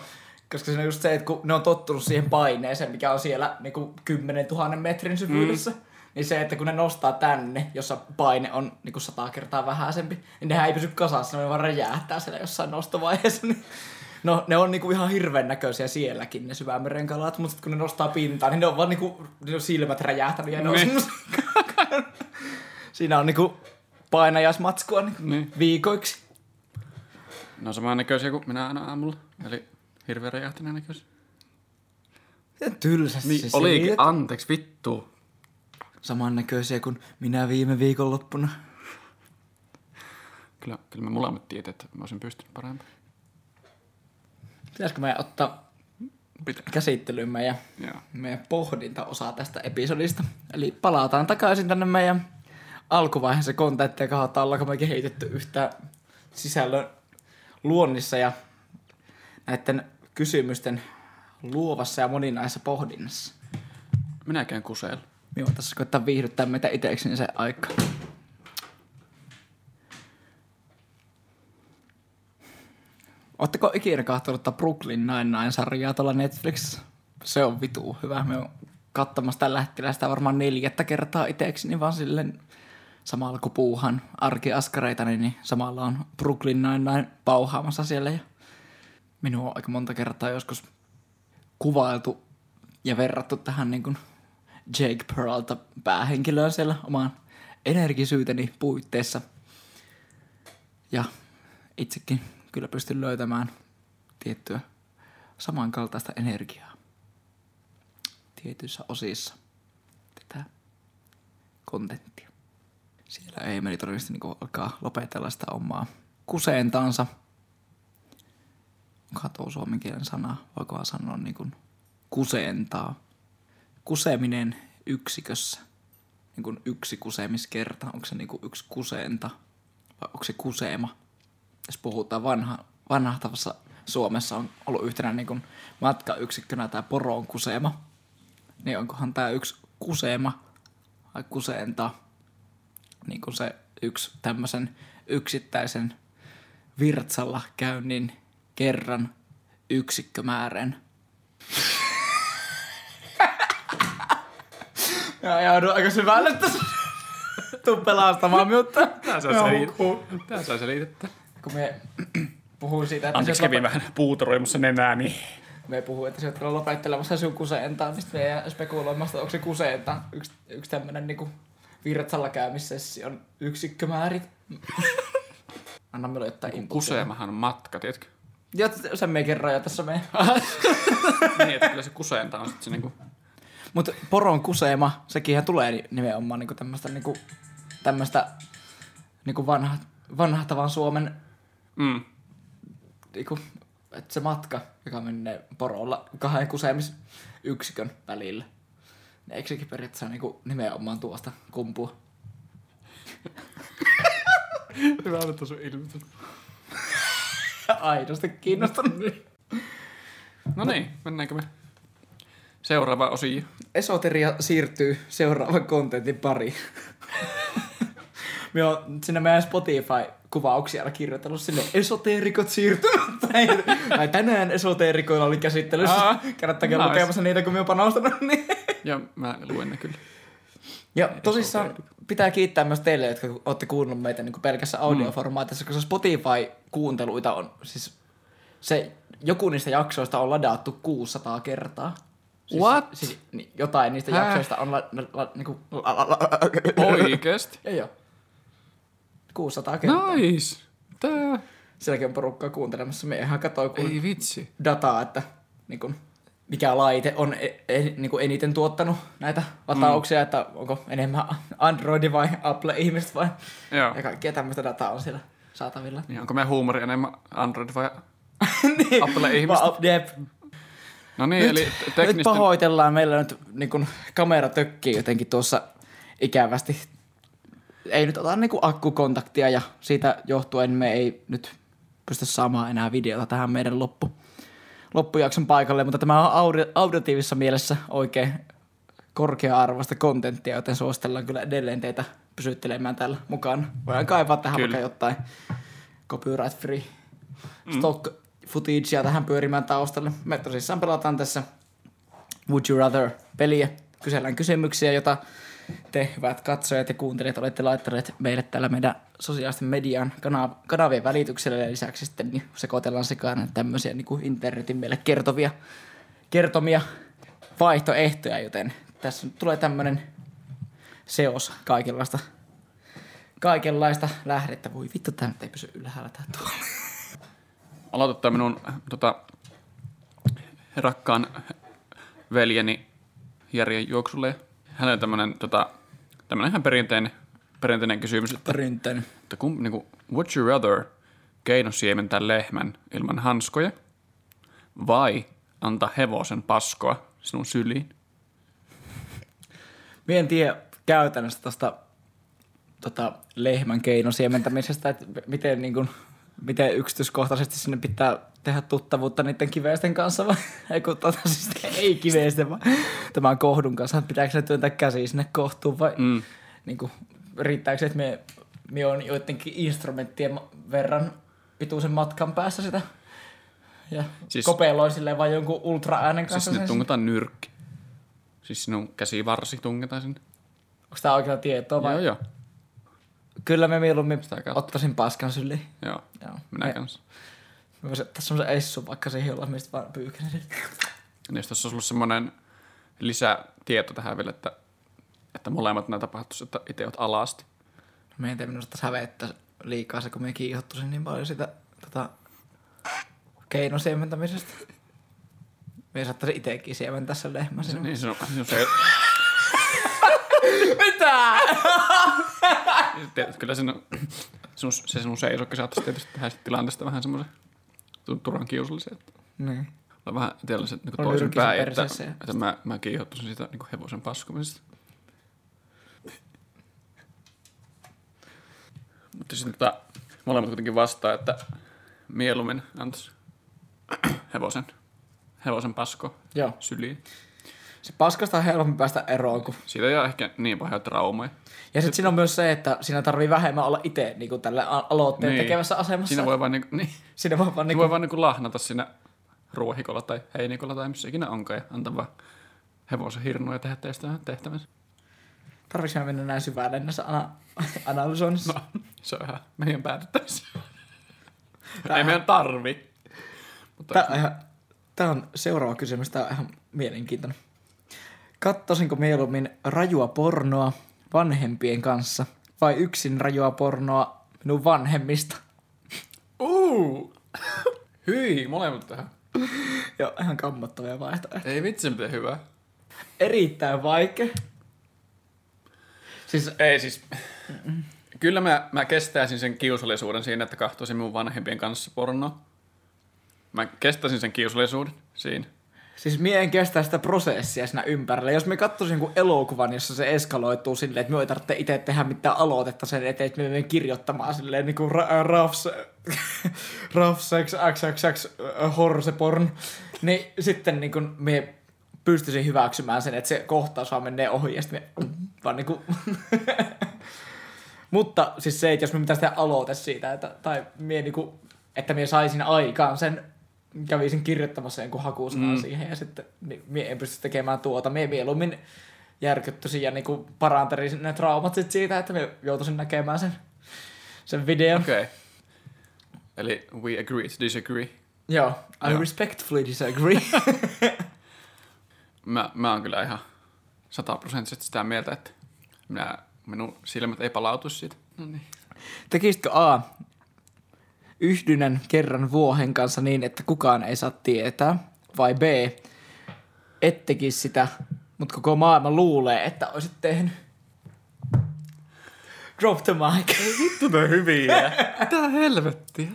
Koska se on just se, että kun ne on tottunut siihen paineeseen, mikä on siellä niin kuin 10 000 metrin syvyydessä, mm. niin se, että kun ne nostaa tänne, jossa paine on niin kuin sata kertaa vähäisempi, niin nehän ei pysy kasassa, ne vaan räjähtää siellä jossain nostovaiheessa. Niin No, ne on niinku ihan hirveän näköisiä sielläkin, ne syvämeren kalat, mutta kun ne nostaa pintaan, niin ne on vaan niinku, ne on silmät räjähtänyt ja ne on Niin. Siinä on niinku painajaismatskua niin Niin. viikoiksi. Ne on saman näköisiä kuin minä aina aamulla. Eli hirveän räjähtäneen näköisiä. Ja tylsästi Niin, se olikin. selität. Anteeksi, vittu. Samannäköisiä kuin minä viime viikonloppuna. Kyllä, kyllä me molemmat tiedät, että mä olisin pystynyt parempaan. Pitäisikö meidän ottaa Pitää. käsittelyyn meidän, Joo. meidän pohdintaosa tästä episodista? Eli palataan takaisin tänne meidän alkuvaiheessa kontenttia kautta, ollaanko me kehitetty yhtään sisällön luonnissa ja näiden kysymysten luovassa ja moninaisessa pohdinnassa. Minä käyn kuseella. Minä tässä koittaa viihdyttää meitä itsekseni se aika. Oletteko ikinä katsonut tätä Brooklyn Nine-Nine-sarjaa tuolla Netflixissä? Se on vitu hyvä. Me on katsomassa tällä hetkellä sitä varmaan neljättä kertaa itsekseni, vaan silleen samalla kun puuhan arkiaskareita, niin samalla on Brooklyn Nine-Nine pauhaamassa siellä. Ja minua on aika monta kertaa joskus kuvailtu ja verrattu tähän niin kuin Jake Peralta päähenkilöön siellä oman energisyyteni puitteissa. Ja itsekin kyllä pystyn löytämään tiettyä samankaltaista energiaa tietyissä osissa tätä kontenttia. Siellä Eemeli todennäköisesti niin alkaa lopetella sitä omaa kuseentaansa. Tuo suomen kielen sana, voiko sanoa niin kuin kusentaa. Kuseminen yksikössä, niin kuin yksi kusemiskerta, onko se niin kuin yksi kuseenta vai onko se kuseema? Jos puhutaan vanha, vanhahtavassa Suomessa on ollut yhtenä niin kuin matkayksikkönä tämä poron kuseema, niin onkohan tämä yksi kuseema vai kuseenta, niin kuin se yksi tämmöisen yksittäisen virtsalla käynnin kerran yksikkömäärän. Ja joudun aika syvälle tässä. Tuu pelastamaan minutta. Tää saa, Joo, selit- Tää saa selitettä. Kun me puhuin siitä, että Anteeksi se kävi vähän puutoroimassa nenääni. me puhuin, että oot kyllä lopettelemassa sun kuseentaa, mistä me jää spekuloimasta, onko se kuseenta yksi, yksi tämmönen niinku virtsalla käymissessio on yksikkömäärit. Anna minulle jotain impulsia. Kuseemahan on matka, tiedätkö? Joo, sen me kerran jo tässä me. niin, että kyllä se kuseenta on sitten se niinku... Mutta poron kuseema, sekin tulee nimenomaan niinku tämmöistä niinku, tämmöistä niinku vanha, vanhahtavan Suomen Mm. niinku, että se matka, joka menee porolla kahden kusemisyksikön välillä. Niin eikö sekin periaatteessa niinku nimenomaan tuosta kumpua? Hyvä on sun ilmitys. Aidosti kiinnostunut. No niin, mennäänkö me seuraava osio? Esoteria siirtyy seuraavan kontentin pariin. Me on sinne meidän Spotify-kuvauksia kirjoitellut sinne esoteerikot siirtyvät. Tai, tai tänään esoteerikoilla oli käsittelyssä. Aa, Kannattaa käydä nice. lukemassa niitä, kun me on panostanut. Niin. Ja mä luen ne kyllä. Ja tosissaan pitää kiittää myös teille, jotka olette kuunnellut meitä niin pelkässä audioformaatissa, koska Spotify-kuunteluita on siis se, joku niistä jaksoista on ladattu 600 kertaa. Siis, What? Siis, niin, jotain niistä Häh? jaksoista on la, la, la, niinku, la, la, la, Oikeesti? Joo, joo. 600 kertaa. Nice. Tää. Sielläkin on porukkaa kuuntelemassa. Me ihan katsoi kun Ei vitsi. dataa, että niin kun, mikä laite on e, e, niin kun eniten tuottanut näitä latauksia, mm. että onko enemmän Android vai Apple-ihmiset vai Joo. ja kaikkea tämmöistä dataa on siellä saatavilla. Niin onko meidän huumori enemmän Android vai niin. Va- Jep. No niin, eli Nyt teknisten... pahoitellaan, meillä nyt niin kun, kamera tökkii jotenkin tuossa ikävästi. Ei nyt ota niin kun, akkukontaktia ja siitä johtuen me ei nyt pysty saamaan enää videota tähän meidän loppu, loppujakson paikalle, mutta tämä on audi- auditiivisessa mielessä oikein korkea-arvoista kontenttia, joten suositellaan kyllä edelleen teitä pysyttelemään täällä mukaan. Voidaan kaivaa tähän Kyllä. vaikka jotain copyright free stock footagea tähän pyörimään taustalle. Me tosissaan pelataan tässä Would You Rather-peliä. Kysellään kysymyksiä, jota te hyvät katsojat ja kuuntelijat olette laittaneet meille täällä meidän sosiaalisten median kanav- kanavien välityksellä ja lisäksi sitten niin sekoitellaan sekaan tämmöisiä niin kuin internetin meille kertovia, kertomia vaihtoehtoja, joten tässä tulee tämmöinen seos kaikenlaista, kaikenlaista lähdettä. Voi vittu, tämä ei pysy ylhäällä tää tuolla. Aloitetaan minun tota, rakkaan veljeni Järjen juoksulle. Hänellä tämmönen, tota, tämmönen ihan perinteinen, perinteinen kysymys, että, Ryntänyt. että kun, niin kuin, would you rather keinosiementää lehmän ilman hanskoja vai antaa hevosen paskoa sinun syliin? Mie en tiedä käytännössä tuosta tota, lehmän keinosiementämisestä, että miten niin kuin, miten yksityiskohtaisesti sinne pitää tehdä tuttavuutta niiden kiveisten kanssa vai ei, kun tota, siis ei kiveisten, vaan tämän kohdun kanssa. Pitääkö ne työntää käsiä sinne kohtuun vai Mm. niin kuin, riittääkö se, että me, me on joidenkin instrumenttien verran pituisen matkan päässä sitä ja siis, Siis- kopeloin silleen vai jonkun ultra-äänen Siis kanssa sinne sen- tungetaan nyrkki. Siis sinun käsivarsi tungetaan sinne. Onko tämä oikeaa tietoa vai? Joo, joo. Kyllä me mieluummin ottaisin paskan syliin. Joo, Joo. minä Me- kanssa. Mä voisin ottaa semmoisen essun vaikka siihen, jolla mistä vaan pyykänen. Niin jos tässä olisi ollut semmoinen lisätieto tähän vielä, että, että molemmat nämä tapahtuisi, että itse olet alasti. Meidän ei minusta hävettää liikaa se, kun me kiihottuisin niin paljon sitä tota, keinosiementämisestä. Me saattaisin itsekin siementää sen lehmän sinun. Niin sinun, sinun se, Mitä? tiedät, kyllä sinun, sinun, se sinun seisokki saattaisi tietysti tehdä tilanteesta vähän semmoisen tu- turhan kiusallisen. Että niin. on vähän se niin toisen päin, että, että mä, mä kiihottuisin sitä niin hevosen paskumisesta. Mutta sitten tota, molemmat kuitenkin vastaa, että mieluummin antaisi hevosen, hevosen pasko Joo. syliin. Se paskasta on helpompi päästä eroon. Kun... Siitä ei ole ehkä niin pahoja traumoja. Ja sitten siinä on myös se, että siinä tarvii vähemmän olla itse niin kuin tällä aloitteen Niin. tekevässä asemassa. Siinä voi vaan, niin, niin, siinä voi vaan niin voi vaan niin lahnata siinä ruohikolla tai heinikolla tai missä ikinä onkaan ja antaa vaan hevosen hirnuja ja tehdä teistä tehtävänsä. Tarvitsi mennä näin syvälle näissä ana- analysoinnissa. No, se on ihan meidän päätettävissä. Ei meidän tarvi. Mutta Tämä on, ihan, tämä on seuraava kysymys. Tämä on ihan mielenkiintoinen. Kattoisinko mieluummin rajua pornoa vanhempien kanssa vai yksin rajua pornoa minun vanhemmista? Uu! Hyi, molemmat tähän. Joo, ihan kammottavia vaihtoehtoja. Ei vitsi, miten hyvä. Erittäin vaikea. Siis Ei siis, kyllä mä, mä kestäisin sen kiusallisuuden siinä, että kahtoisin mun vanhempien kanssa pornoa. Mä kestäisin sen kiusallisuuden siinä. Siis mie en kestä sitä prosessia siinä ympärillä. Jos me katsoisin jonkun elokuvan, jossa se eskaloituu silleen, että me ei tarvitse itse tehdä mitään aloitetta sen eteen, että me menen kirjoittamaan silleen niin kuin ra- rafs, rafsex, xxx, äh, horseporn, niin sitten niin kuin me pystyisin hyväksymään sen, että se kohtaus vaan menee ohi ja sitten me vaan niin kuin... Mutta siis se, että jos me pitäisi tehdä aloite siitä, että, tai mie niin kuin, että me saisin aikaan sen, kävisin kirjoittamassa jonkun hakusanan mm. siihen ja sitten niin mie en pysty tekemään tuota. Mie mieluummin järkyttyisin ja niin kuin parantelisin ne traumat sit siitä, että me joutuisin näkemään sen, sen videon. Okei. Okay. Eli we agree to disagree. Joo, I Joo. respectfully disagree. Mä, mä oon kyllä ihan sataprosenttisesti sitä mieltä, että minä, minun silmät ei palautuisi siitä. No niin. Tekisitkö A. Yhdynnän kerran vuohen kanssa niin, että kukaan ei saa tietää? Vai B. Et tekisi sitä, mutta koko maailma luulee, että olisit tehnyt? Drop the mic. Vittu ne hyviä. Mitä helvettiä?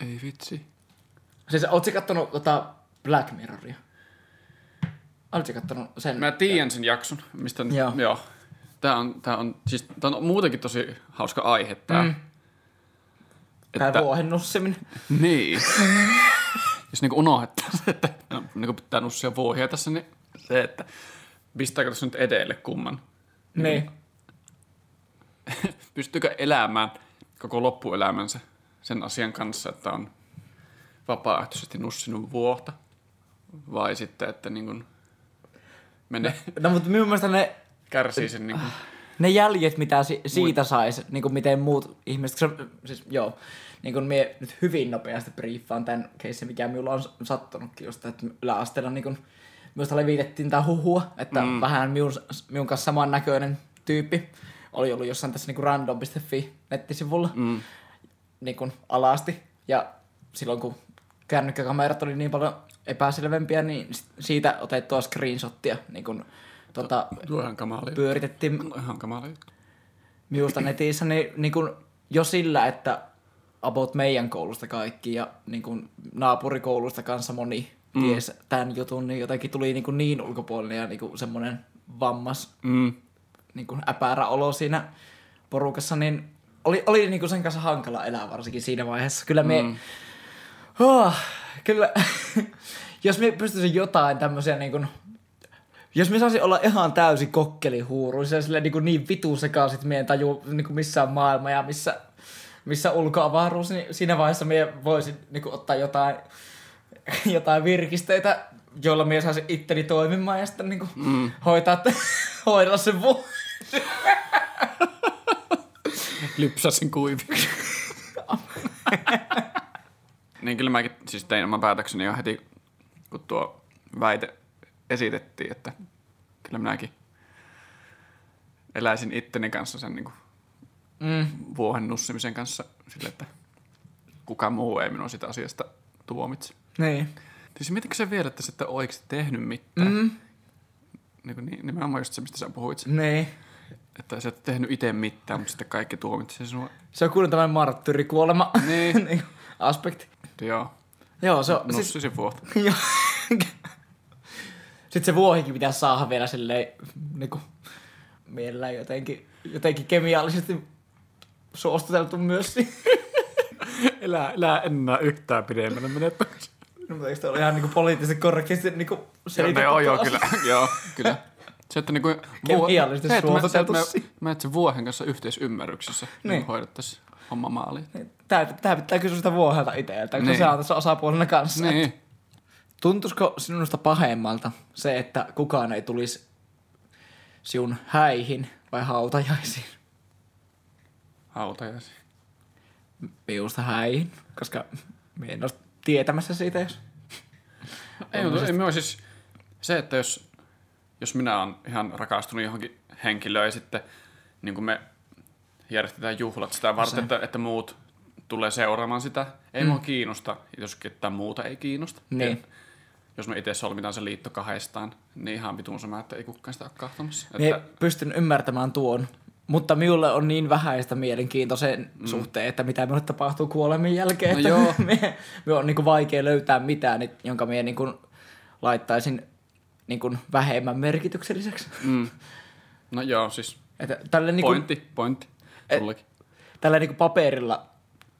Ei vitsi. siis ootko kattonut tota Black Mirroria? Oletko kattonut sen? Mä tiedän sen jakson, mistä joo. joo. Tää on, tää on, siis, tää on muutenkin tosi hauska aihe tää. Mm. Tää Että, vuohen nussiminen. niin. Jos niinku unohdetaan se, että no, niinku pitää nussia vuohia tässä, niin se, että pistääkö tässä nyt edelle kumman. Niin. Pystyykö elämään koko loppuelämänsä sen asian kanssa, että on vapaaehtoisesti nussinut vuohta? Vai sitten, että niin kuin menee, No mutta minun mielestä ne, kärsii sen niin kuin, ne jäljet, mitä si- siitä sais, niin kuin miten muut ihmiset, se, siis joo, niin kuin mie nyt hyvin nopeasti briefaan tämän keissin, mikä minulla on sattunutkin just, että yläasteella niin kuin, minusta levitettiin tää huhua, että mm. vähän minun, minun kanssa saman näköinen tyyppi oli ollut jossain tässä niin kuin random.fi nettisivulla mm, niin kuin alasti. Ja silloin kun kännykkäkamerat oli niin paljon epäselvempiä, niin siitä otettua screenshottia niin kuin, tota, tuo on ihan kamala, pyöritettiin ihan kamala minusta netissä, niin, niin kuin jo sillä, että about meidän koulusta kaikki ja niin kuin naapurikoulusta kanssa moni mm. ties tämän jutun, niin jotenkin tuli niin, kuin niin ulkopuolinen ja niin kuin semmoinen vammas Mm, niin kuin äpärä olo siinä porukassa, niin oli, oli niinku sen kanssa hankala elää varsinkin siinä vaiheessa. Kyllä me, mm. oh, kyllä, jos me pystyisin jotain tämmöisiä niin kuin, jos me saisin olla ihan täysin kokkelihuuruisia, sille niin, kuin niin vitu sekaisin, että meidän taju niin kuin missään maailma ja missä, missä ulkoavaruus, niin siinä vaiheessa me voisin niin kuin, ottaa jotain, jotain virkisteitä, joilla me saisin itteni toimimaan ja sitten niin kuin, mm. hoitaa, hoidella sen vu- Lypsäsin kuiviksi. niin kyllä mäkin siis tein oman päätökseni jo heti, kun tuo väite esitettiin, että kyllä minäkin eläisin itteni kanssa sen niin kuin mm. vuohen nussimisen kanssa sille, että kuka muu ei minua sitä asiasta tuomitse. Niin. Siis mietitkö se vielä, että sä et ole oikeasti tehnyt mitään? Mm. Niin, kuin niin, nimenomaan just se, mistä sä puhuit. Niin. Että sä et tehnyt itse mitään, mutta sitten kaikki tuomitsee sinua. Se on kuullut tämmöinen marttyrikuolema Niin. aspekti. Joo. Joo, se on... Siis, Nussisin vuotta. joo. Sitten se vuohikin pitää saada vielä silleen niinku, mielellään jotenkin, jotenkin kemiallisesti suostuteltu myös. Elää, elää enää yhtään pidemmälle takaisin. no, mutta eikö ole ihan niinku poliittisesti korrektisti niinku selitetty joo, joo, kyllä. joo, kyllä. Se, että niinku... Kemiallisesti se, että me, se, että me, me, sen vuohen kanssa yhteisymmärryksessä niin. Niin. hoidettaisiin homma maaliin. Tää, tää pitää kysyä sitä vuohelta itseltä, kun Niin. se on tässä osapuolena kanssa. Niin. Tuntuisiko sinusta pahemmalta se, että kukaan ei tulisi sinun häihin vai hautajaisiin? Hautajaisi. Minusta häihin, koska minä en ole tietämässä siitä, jos... Ei, mutta ei minua siis se, että jos, jos minä olen ihan rakastunut johonkin henkilöön ja sitten niin kuin me järjestetään juhlat sitä varten, Se. että, että muut tulee seuraamaan sitä. Ei mm. mua kiinnosta, jos ketään muuta ei kiinnosta. Niin. Jos me itse solmitaan se liitto kahdestaan, niin ihan vitun sama, että ei kukaan sitä ole kahtomassa. Minä Että, pystyn ymmärtämään tuon, mutta minulle on niin vähäistä mielenkiintoa sen mm. suhteen, että mitä minulle tapahtuu kuolemin jälkeen, No että joo. me, me on niin vaikea löytää mitään, niin- jonka minä niin laittaisin niin kuin vähemmän merkitykselliseksi. mm. No joo, siis Että tällä niin kuin, pointti, pointti. Et- tällä niin kuin paperilla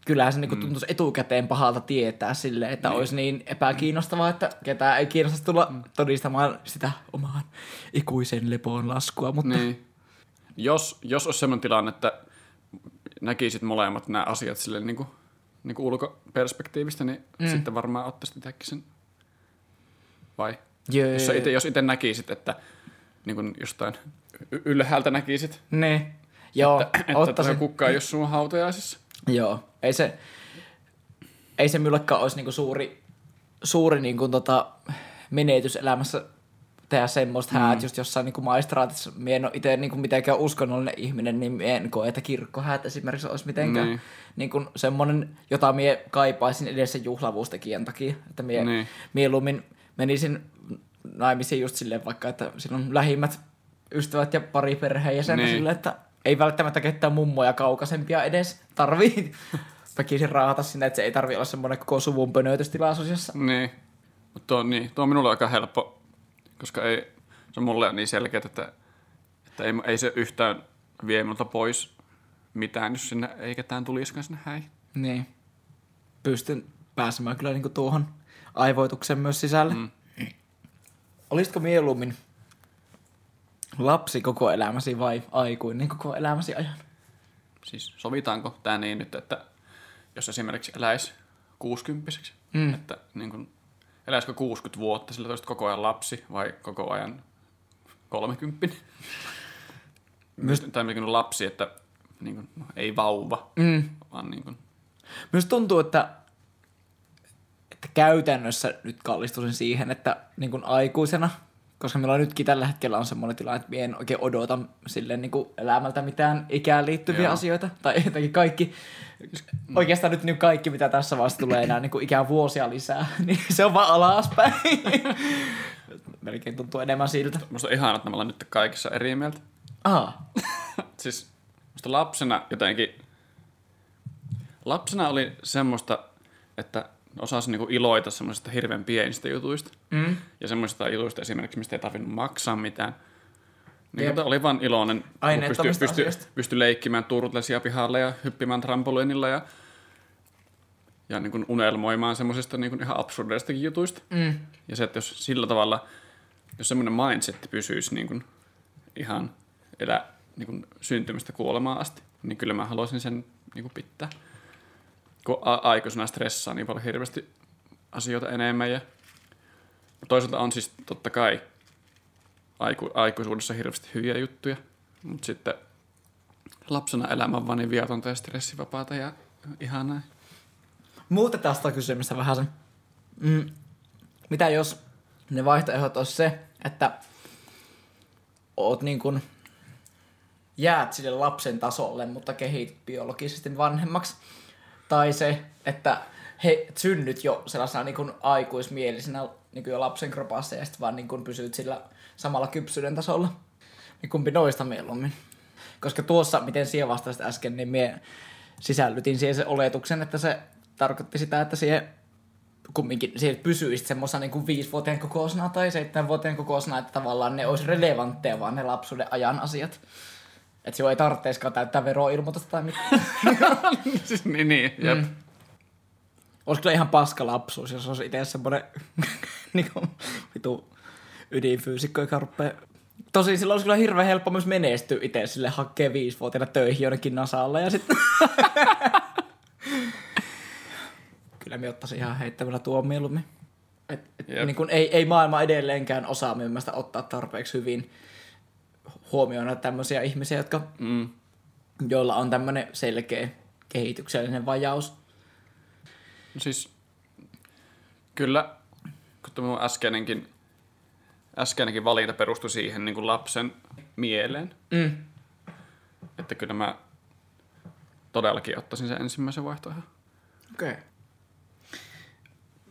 kyllähän se niin kuin Mm. tuntuisi etukäteen pahalta tietää sille, että niin. olisi niin epäkiinnostavaa, että ketään ei kiinnosta tulla mm. todistamaan sitä omaan ikuisen lepoon laskua, mutta Niin. Jos, jos olisi semmoinen tilanne, että näkisit molemmat nämä asiat sille niin kuin, niin kuin ulkoperspektiivistä, niin mm. sitten varmaan ottaisit itsekin sen. Vai? Jee. Jos, ite, jos itse näkisit, että niin kuin jostain y- ylhäältä näkisit, Ne. Joo, että, että ottaisin. toi kukka ei ole sun hautajaisissa. Joo, ei se, ei se minullekaan olisi niinku suuri, suuri niinku tota menetys elämässä tehdä semmoista mm. häät just jossain niinku maistraatissa. Mie en ole itse niinku mitenkään uskonnollinen ihminen, niin mie en koe, että kirkkohäät esimerkiksi olisi mitenkään Niin. niinku semmoinen, jota mie kaipaisin edes sen juhlavuustekijän takia. Että mie Niin. mieluummin menisin naimisiin just silleen vaikka, että on lähimmät ystävät ja pari perheenjäsentä Niin. niin. silleen, että ei välttämättä ketään mummoja kaukaisempia edes tarvii väkisin raahata sinne, että se ei tarvi olla semmoinen koko suvun pönötöstilaisuus, jossa... Niin. Mutta tuo, niin, tuo on minulle aika helppo, koska ei, se on mulle niin selkeä, että, että ei, ei se yhtään vie minulta pois mitään, jos sinne ei ketään tulisikaan sinne häihin. Niin. Pystyn pääsemään kyllä niinku tuohon aivoitukseen myös sisälle. Mm. Olisitko mieluummin lapsi koko elämäsi vai aikuinen koko elämäsi ajan? Siis sovitaanko tämä niin nyt, että jos esimerkiksi eläisi 60 mm. että niin kun, eläisikö 60 vuotta, sillä olisit koko ajan lapsi vai koko ajan 30? Myös... Tai niin kuin lapsi, että niin kun, no, ei vauva, Mm. vaan niin kun, Myös tuntuu, että, että käytännössä nyt kallistuisin siihen, että niin kuin aikuisena, koska meillä on nytkin tällä hetkellä on semmoinen tilanne, että minä en oikein odota silleen niin kuin elämältä mitään ikään liittyviä Joo. Asioita. Tai jotenkin kaikki, oikeastaan nyt niin kaikki, mitä tässä vasta tulee enää niin kuin ikään vuosia lisää, niin se on vaan alaspäin. Melkein tuntuu enemmän siltä. musta on ihana, että me ollaan nyt kaikissa eri mieltä. Aa, siis musta lapsena jotenkin, lapsena oli semmoista, että osasi niinku iloita semmoisista hirveän pienistä jutuista. mm. Ja semmoisista jutuista esimerkiksi, mistä ei tarvinnut maksaa mitään. Niin, mutta oli vaan iloinen, kun pystyi Aineettomista pysty, asioista. pysty leikkimään turtlesia pihalle ja hyppimään trampoliinilla ja, ja niin kuin unelmoimaan semmoisista niin kuin ihan absurdeistakin jutuista. Mm. Ja se, että jos sillä tavalla, jos semmoinen mindsetti pysyisi niin kuin ihan elä niin kuin syntymistä kuolemaan asti, niin kyllä mä haluaisin sen niin kuin pitää. Kun a- aikuisena stressaa niin paljon hirveästi asioita enemmän ja toisaalta on siis totta kai aiku- aikuisuudessa hirveästi hyviä juttuja, mutta sitten lapsena elämä on vaan niin viatonta ja stressivapaata ja ihanaa. Muutetaan sitä kysymystä vähän sen. Mm. Mitä jos ne vaihtoehdot olisi se, että oot niin kuin jäät sille lapsen tasolle, mutta kehityt biologisesti vanhemmaksi. Tai se, että he synnyt jo sellaisena niin kuin aikuismielisenä niin kuin jo lapsen kropassa ja sitten vaan niin kuin pysyt sillä samalla kypsyyden tasolla. Niin kumpi noista mieluummin? Koska tuossa, miten siihen vastasit äsken, niin mie sisällytin siihen sen oletuksen, että se tarkoitti sitä, että siihen kumminkin siihen pysyisi semmoisena niin kuin viisivuotiaan kokoisena tai seitsemänvuotiaan kokoisena, että tavallaan ne olisi relevantteja vaan ne lapsuuden ajan asiat. Että se ei tarvitseisikaan täyttää veroilmoitusta tai mitään. siis niin, niin jep. Mm. Olisi kyllä ihan paska lapsuus, jos olisi itse semmoinen niin kuin, vitu ydinfyysikko, joka rupeaa... Tosi silloin olisi kyllä hirveän helppo myös menestyä itse sille hakee viisivuotiaana töihin jonnekin Nasalle ja sitten... kyllä me ottaisin ihan heittämällä tuon mieluummin. Et, et, Jep. niin kun ei, ei maailma edelleenkään osaa minun ottaa tarpeeksi hyvin huomioon tämmöisiä ihmisiä, jotka, Mm. joilla on tämmöinen selkeä kehityksellinen vajaus. No siis kyllä, kun tuo mun äskeinenkin, äskeinenkin valinta perustui siihen niin kuin lapsen mieleen, Mm. että kyllä mä todellakin ottaisin sen ensimmäisen vaihtoehdon. Okei. Okay.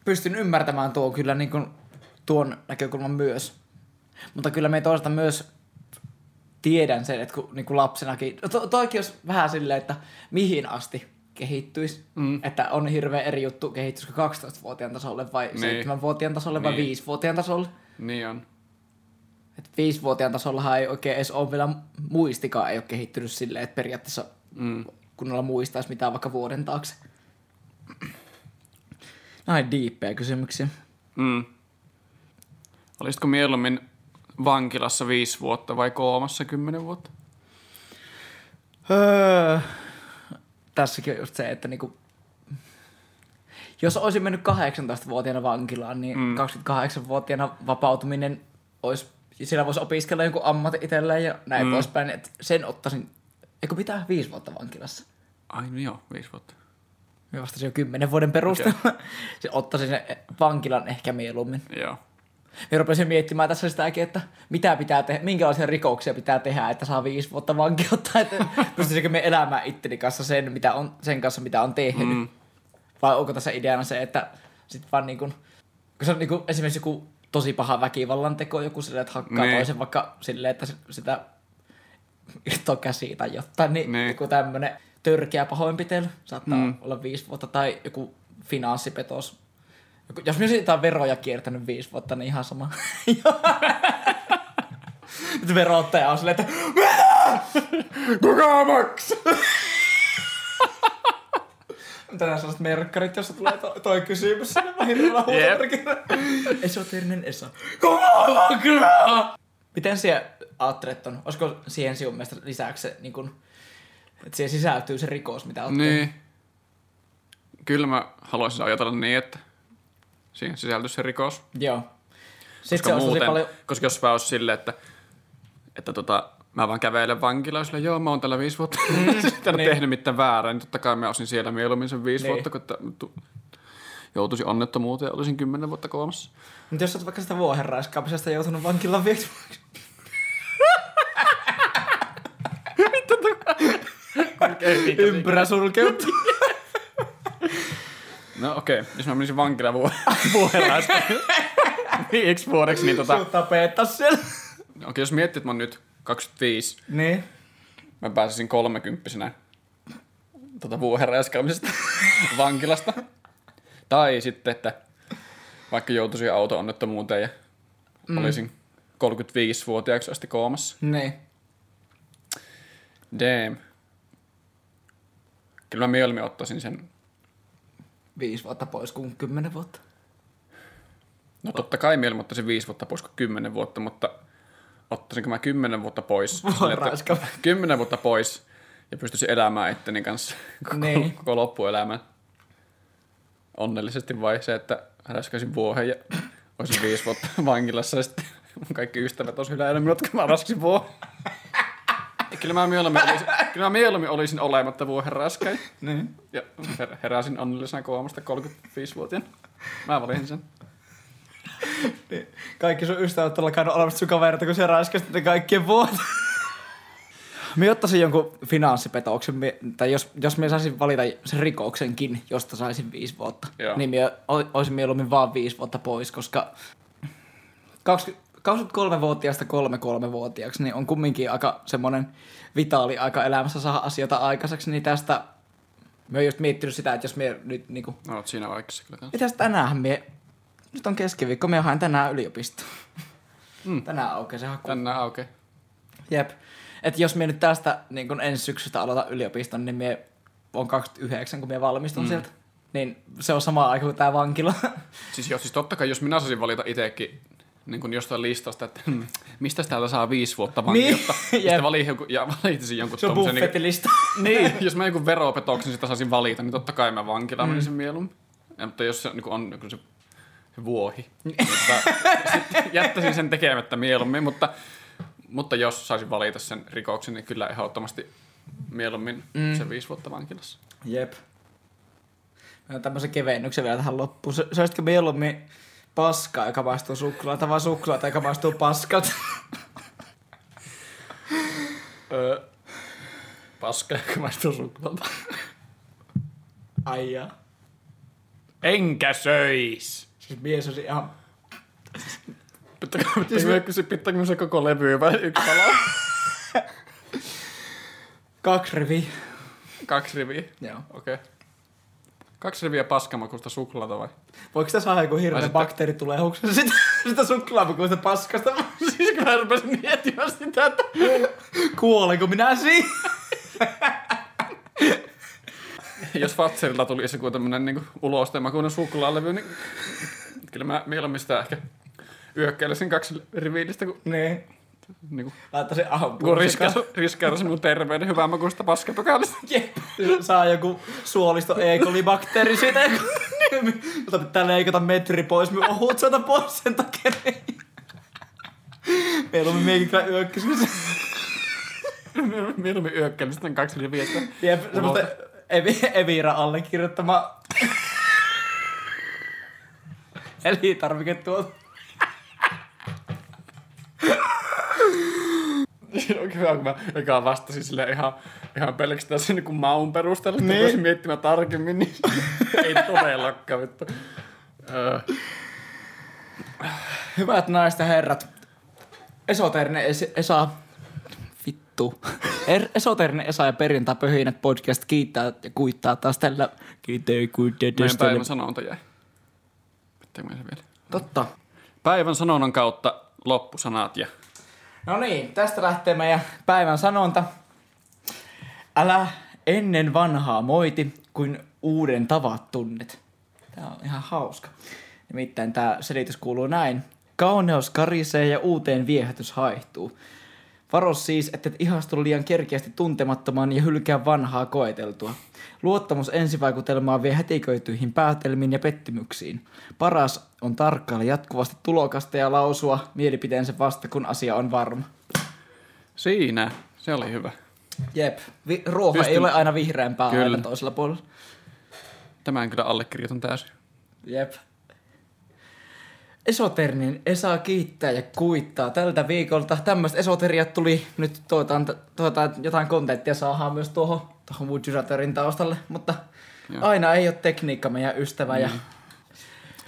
Pystyn ymmärtämään tuon kyllä niin kuin, tuon näkökulman myös. Mutta kyllä me toisaalta myös tiedän sen, että kun niin kuin lapsenakin, to, toikin olisi vähän silleen, että mihin asti kehittyisi. Mm. Että on hirveän eri juttu kehittyskö 12-vuotiaan tasolle vai Niin. 7-vuotiaan tasolle vai Niin. 5-vuotiaan tasolle. Niin on. Et 5-vuotiaan tasollahan ei oikein edes ole vielä muistikaan ei ole kehittynyt silleen, että periaatteessa Mm. kunnolla muistaisi mitään vaikka vuoden taakse. Näin diippejä kysymyksiä. Mm. Olisitko mieluummin vankilassa viisi vuotta vai koomassa kymmenen vuotta? Öö, tässäkin on just se, että niinku, jos olisin mennyt 18-vuotiaana vankilaan, niin Mm. mm. 28-vuotiaana vapautuminen olisi, sillä voisi opiskella jonkun ammatin itselleen ja näin Mm. poispäin. Et sen ottaisin, eikö pitää viisi vuotta vankilassa? Ai no joo, viisi vuotta. Mä vastasin jo kymmenen vuoden perusteella. Okay. se ottaisin sen vankilan ehkä mieluummin. Joo. Ja rupesin miettimään tässä sitäkin, että mitä pitää tehdä, minkälaisia rikoksia pitää tehdä, että saa viisi vuotta vankeutta, että pystyisikö me elämään itteni kanssa sen, mitä on, sen kanssa, mitä on tehnyt. Mm. Vai onko tässä ideana se, että sit vaan niin kuin, kun se on niin kuin esimerkiksi joku tosi paha väkivallan teko, joku silleen, että hakkaa Niin. toisen vaikka silleen, että sitä irtoo käsiä tai jotain, niin, Niin. joku tämmöinen törkeä pahoinpitely saattaa mm. olla viisi vuotta, tai joku finanssipetos. Jos minä siitä on veroja kiertänyt viisi vuotta, niin ihan sama. Nyt verottaja on silleen, että Kuka maksaa? Tänään sellaiset merkkarit, jossa tulee to, toi kysymys sinne vahingolla Jep. huutomerkillä. Esoterinen Esa. Kuka Miten siellä ajattelet on? Olisiko siihen sinun mielestä lisäksi se, niin kun, että siihen sisältyy se rikos, mitä olet tehnyt? Niin. Kyllä mä haluaisin ajatella niin, että siihen sisältyisi se rikos. Joo. Sitten Koska, se muuten, paljon... koska jos vaan olisi silleen, että, että tota, mä vaan kävelen vankilaan, sillä joo, mä oon täällä viisi vuotta mm, sitten niin. tehnyt mitään väärää, niin totta kai mä olisin siellä mieluummin sen viisi Niin. vuotta, kun tu- joutuisin onnettomuuteen ja olisin kymmenen vuotta koomassa. Mutta jos olet vaikka sitä vuohenraiskaamisesta joutunut vankilaan vieksi Ympyrä sulkeutuu. No okei, okay. jos mä menisin vankilaan vu- vuohenraista viiksi vuodeksi, niin tota, Sut tapettaa siellä. okei, jos miettii, että mä oon nyt 25, Niin. mä pääsisin kolmekymppisenä tota vuohenraiskaamisesta vankilasta. Tai sitten, että vaikka joutuisin auto-onnettomuuteen ja mm. olisin 35-vuotiaaksi asti koomassa. Niin. Damn. Kyllä mä mieluummin ottaisin sen. Viisi vuotta pois kuin kymmenen vuotta. No totta kai mieluummin ottaisin viisi vuotta pois kuin kymmenen vuotta, mutta ottaisinko mä kymmenen vuotta pois? raiska. Kymmenen vuotta pois ja pystyisin elämään itteni kanssa koko, Niin. koko loppuelämän. Onnellisesti vai se, että räskäisin vuohen ja olisin viisi vuotta vankilassa ja sitten mun kaikki ystävät olisi hyläillyt minut, kun mä raskasin vuohen. Kyllä mä mieluummin olisin, kyllä mä mieluummin olisin olematta vuohen raskain. Niin. Ja her- heräsin onnellisena koomasta 35-vuotiaana. Mä valitsin sen. niin. Kaikki sun ystävät on alkanut olemassa sun kavereita, kun se raiskasti ne kaikkien vuotta. Mä ottaisin jonkun finanssipetoksen, tai jos, jos mä saisin valita sen rikoksenkin, josta saisin viisi vuotta, Joo. niin mä olisin mieluummin vaan viisi vuotta pois, koska 20, 23-vuotiaasta 33-vuotiaaksi niin on kumminkin aika semmoinen vitaali aika elämässä saada asioita aikaiseksi, niin tästä mä oon just miettinyt sitä, että jos me nyt niinku No, oot siinä vaikassa kyllä kanssa. Mitäs tänään mie... Nyt on keskiviikko, me haen tänään yliopistoon. Mm. Tänään aukeaa se haku. Tänään aukeaa. Jep. Et jos mie nyt tästä niin kun ensi syksystä aloitan yliopiston, niin mie on 29, kun mie valmistun mm. sieltä. Niin se on sama aika kuin tää vankila. Siis, joo, siis totta kai, jos minä saisin valita itsekin niin kuin jostain listasta, että mistä täältä saa viisi vuotta vankeutta, Niin, valin jonkun, ja valitsin jonkun se on tommosen, niin, niin, jos mä jonkun veropetoksen sitä saisin valita, niin totta kai mä vankilaan mm. menisin mieluummin. Ja, mutta jos se niin on niin kuin se, se vuohi, niin jättäisin sen tekemättä mieluummin, mutta, mutta jos saisin valita sen rikoksen, niin kyllä ehdottomasti mieluummin mm. se viisi vuotta vankilassa. Jep. Mä tämmöisen kevennyksen vielä tähän loppuun. Olisikin mieluummin paskaa, joka maistuu suklaata, vai suklaata, joka maistuu paskalta. Öö, paska, kun maistuu suklaalta. Ai jaa. Enkä söis. Siis mies olisi ihan... Pitääkö, pitääkö, se, pitääkö se koko levy vai yksi pala? Kaksi riviä. Kaksi riviä. Joo. Okei. Okay. Kaksi riviä paskamakusta suklaata vai? Voiko tässä saada joku hirveä sitten- bakteeri tulee huksen sitä, sitä suklaamakuista paskasta? siis kun mä rupesin miettimään sitä, että... Kuolenko minä siinä? Jos Fatserilla tulisi joku tämmönen niinku ulostemakuinen suklaalevy, niin kyllä mä mieluummin sitä ehkä yökkäilisin kaksi rivillistä, kun niin. Niinku, Laittaisin ampuun. kun riskeerasin mun terveyden hyvän makuista paskapykälistä. Jep. Saa joku suolisto E. coli bakteeri siitä. Jota pitää leikata metri pois, minun ohut sieltä pois sen takia. Mieluummin miekin kyllä yökkäisin. Mieluummin yökkäilisin kaksi riviä, että Jep, semmoista Evi, Evira allekirjoittama elintarviketuote. Siinä on hyvä, kun mä eka vastasin sille ihan, ihan pelkästään sen niin maun perusteella, että Niin. voisin miettimään tarkemmin, niin ei todellakaan vittu. Öö, Hyvät naiset ja herrat. Esoteerinen es- Esa... Vittu. Er- Esoteerinen Esa ja perjantai pöhinät podcast kiittää ja kuittaa taas tällä... Kiittää ja kuittaa meidän päivän sanonta jäi. Pitääkö se vielä? Totta. Päivän sanonnan kautta loppusanat ja No niin, tästä lähtee meidän päivän sanonta. Älä ennen vanhaa moiti, kuin uuden tavat tunnet. Tää on ihan hauska. Nimittäin tämä selitys kuuluu näin. Kauneus karisee ja uuteen viehätys haihtuu. Varo siis, että et ihastu liian kerkeästi tuntemattomaan ja hylkää vanhaa koeteltua. Luottamus ensivaikutelmaa vie hätiköityihin päätelmiin ja pettymyksiin. Paras on tarkkailla jatkuvasti tulokasta ja lausua mielipiteensä vasta, kun asia on varma. siinä. Se oli hyvä. Jep, Vi- ruoho ei Pystyn- ole aina vihreämpää Kyllä. aina toisella puolella. Tämän kyllä allekirjoitan täysin. Jep. Esoternin Esa kiittää ja kuittaa tältä viikolta. Tämmöistä esoteriat tuli nyt toivotaan että jotain kontenttia saadaan myös tuohon, tuohon Juraterin taustalle, mutta Joo. aina ei ole tekniikka meidän ystävä ja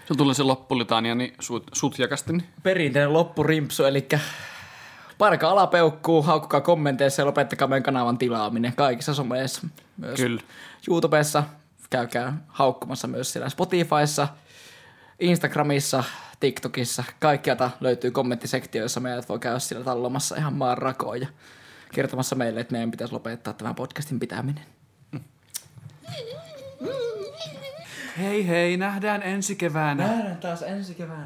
Se tulee se loppulitania niin sut, sutjakasti. Niin. perinteinen loppurimpsu, eli parka alapeukkuu, haukkukaa kommenteissa ja lopettakaa meidän kanavan tilaaminen kaikissa someissa. Myös Kyllä. YouTubessa, käykää haukkumassa myös siellä Spotifyssa. Instagramissa, TikTokissa, kaikkialta löytyy kommenttisektio, jossa meidät voi käydä siellä tallomassa ihan maan rakoon ja kertomassa meille, että meidän pitäisi lopettaa tämän podcastin pitäminen. Hei hei, nähdään ensi keväänä. Nähdään taas ensi keväänä.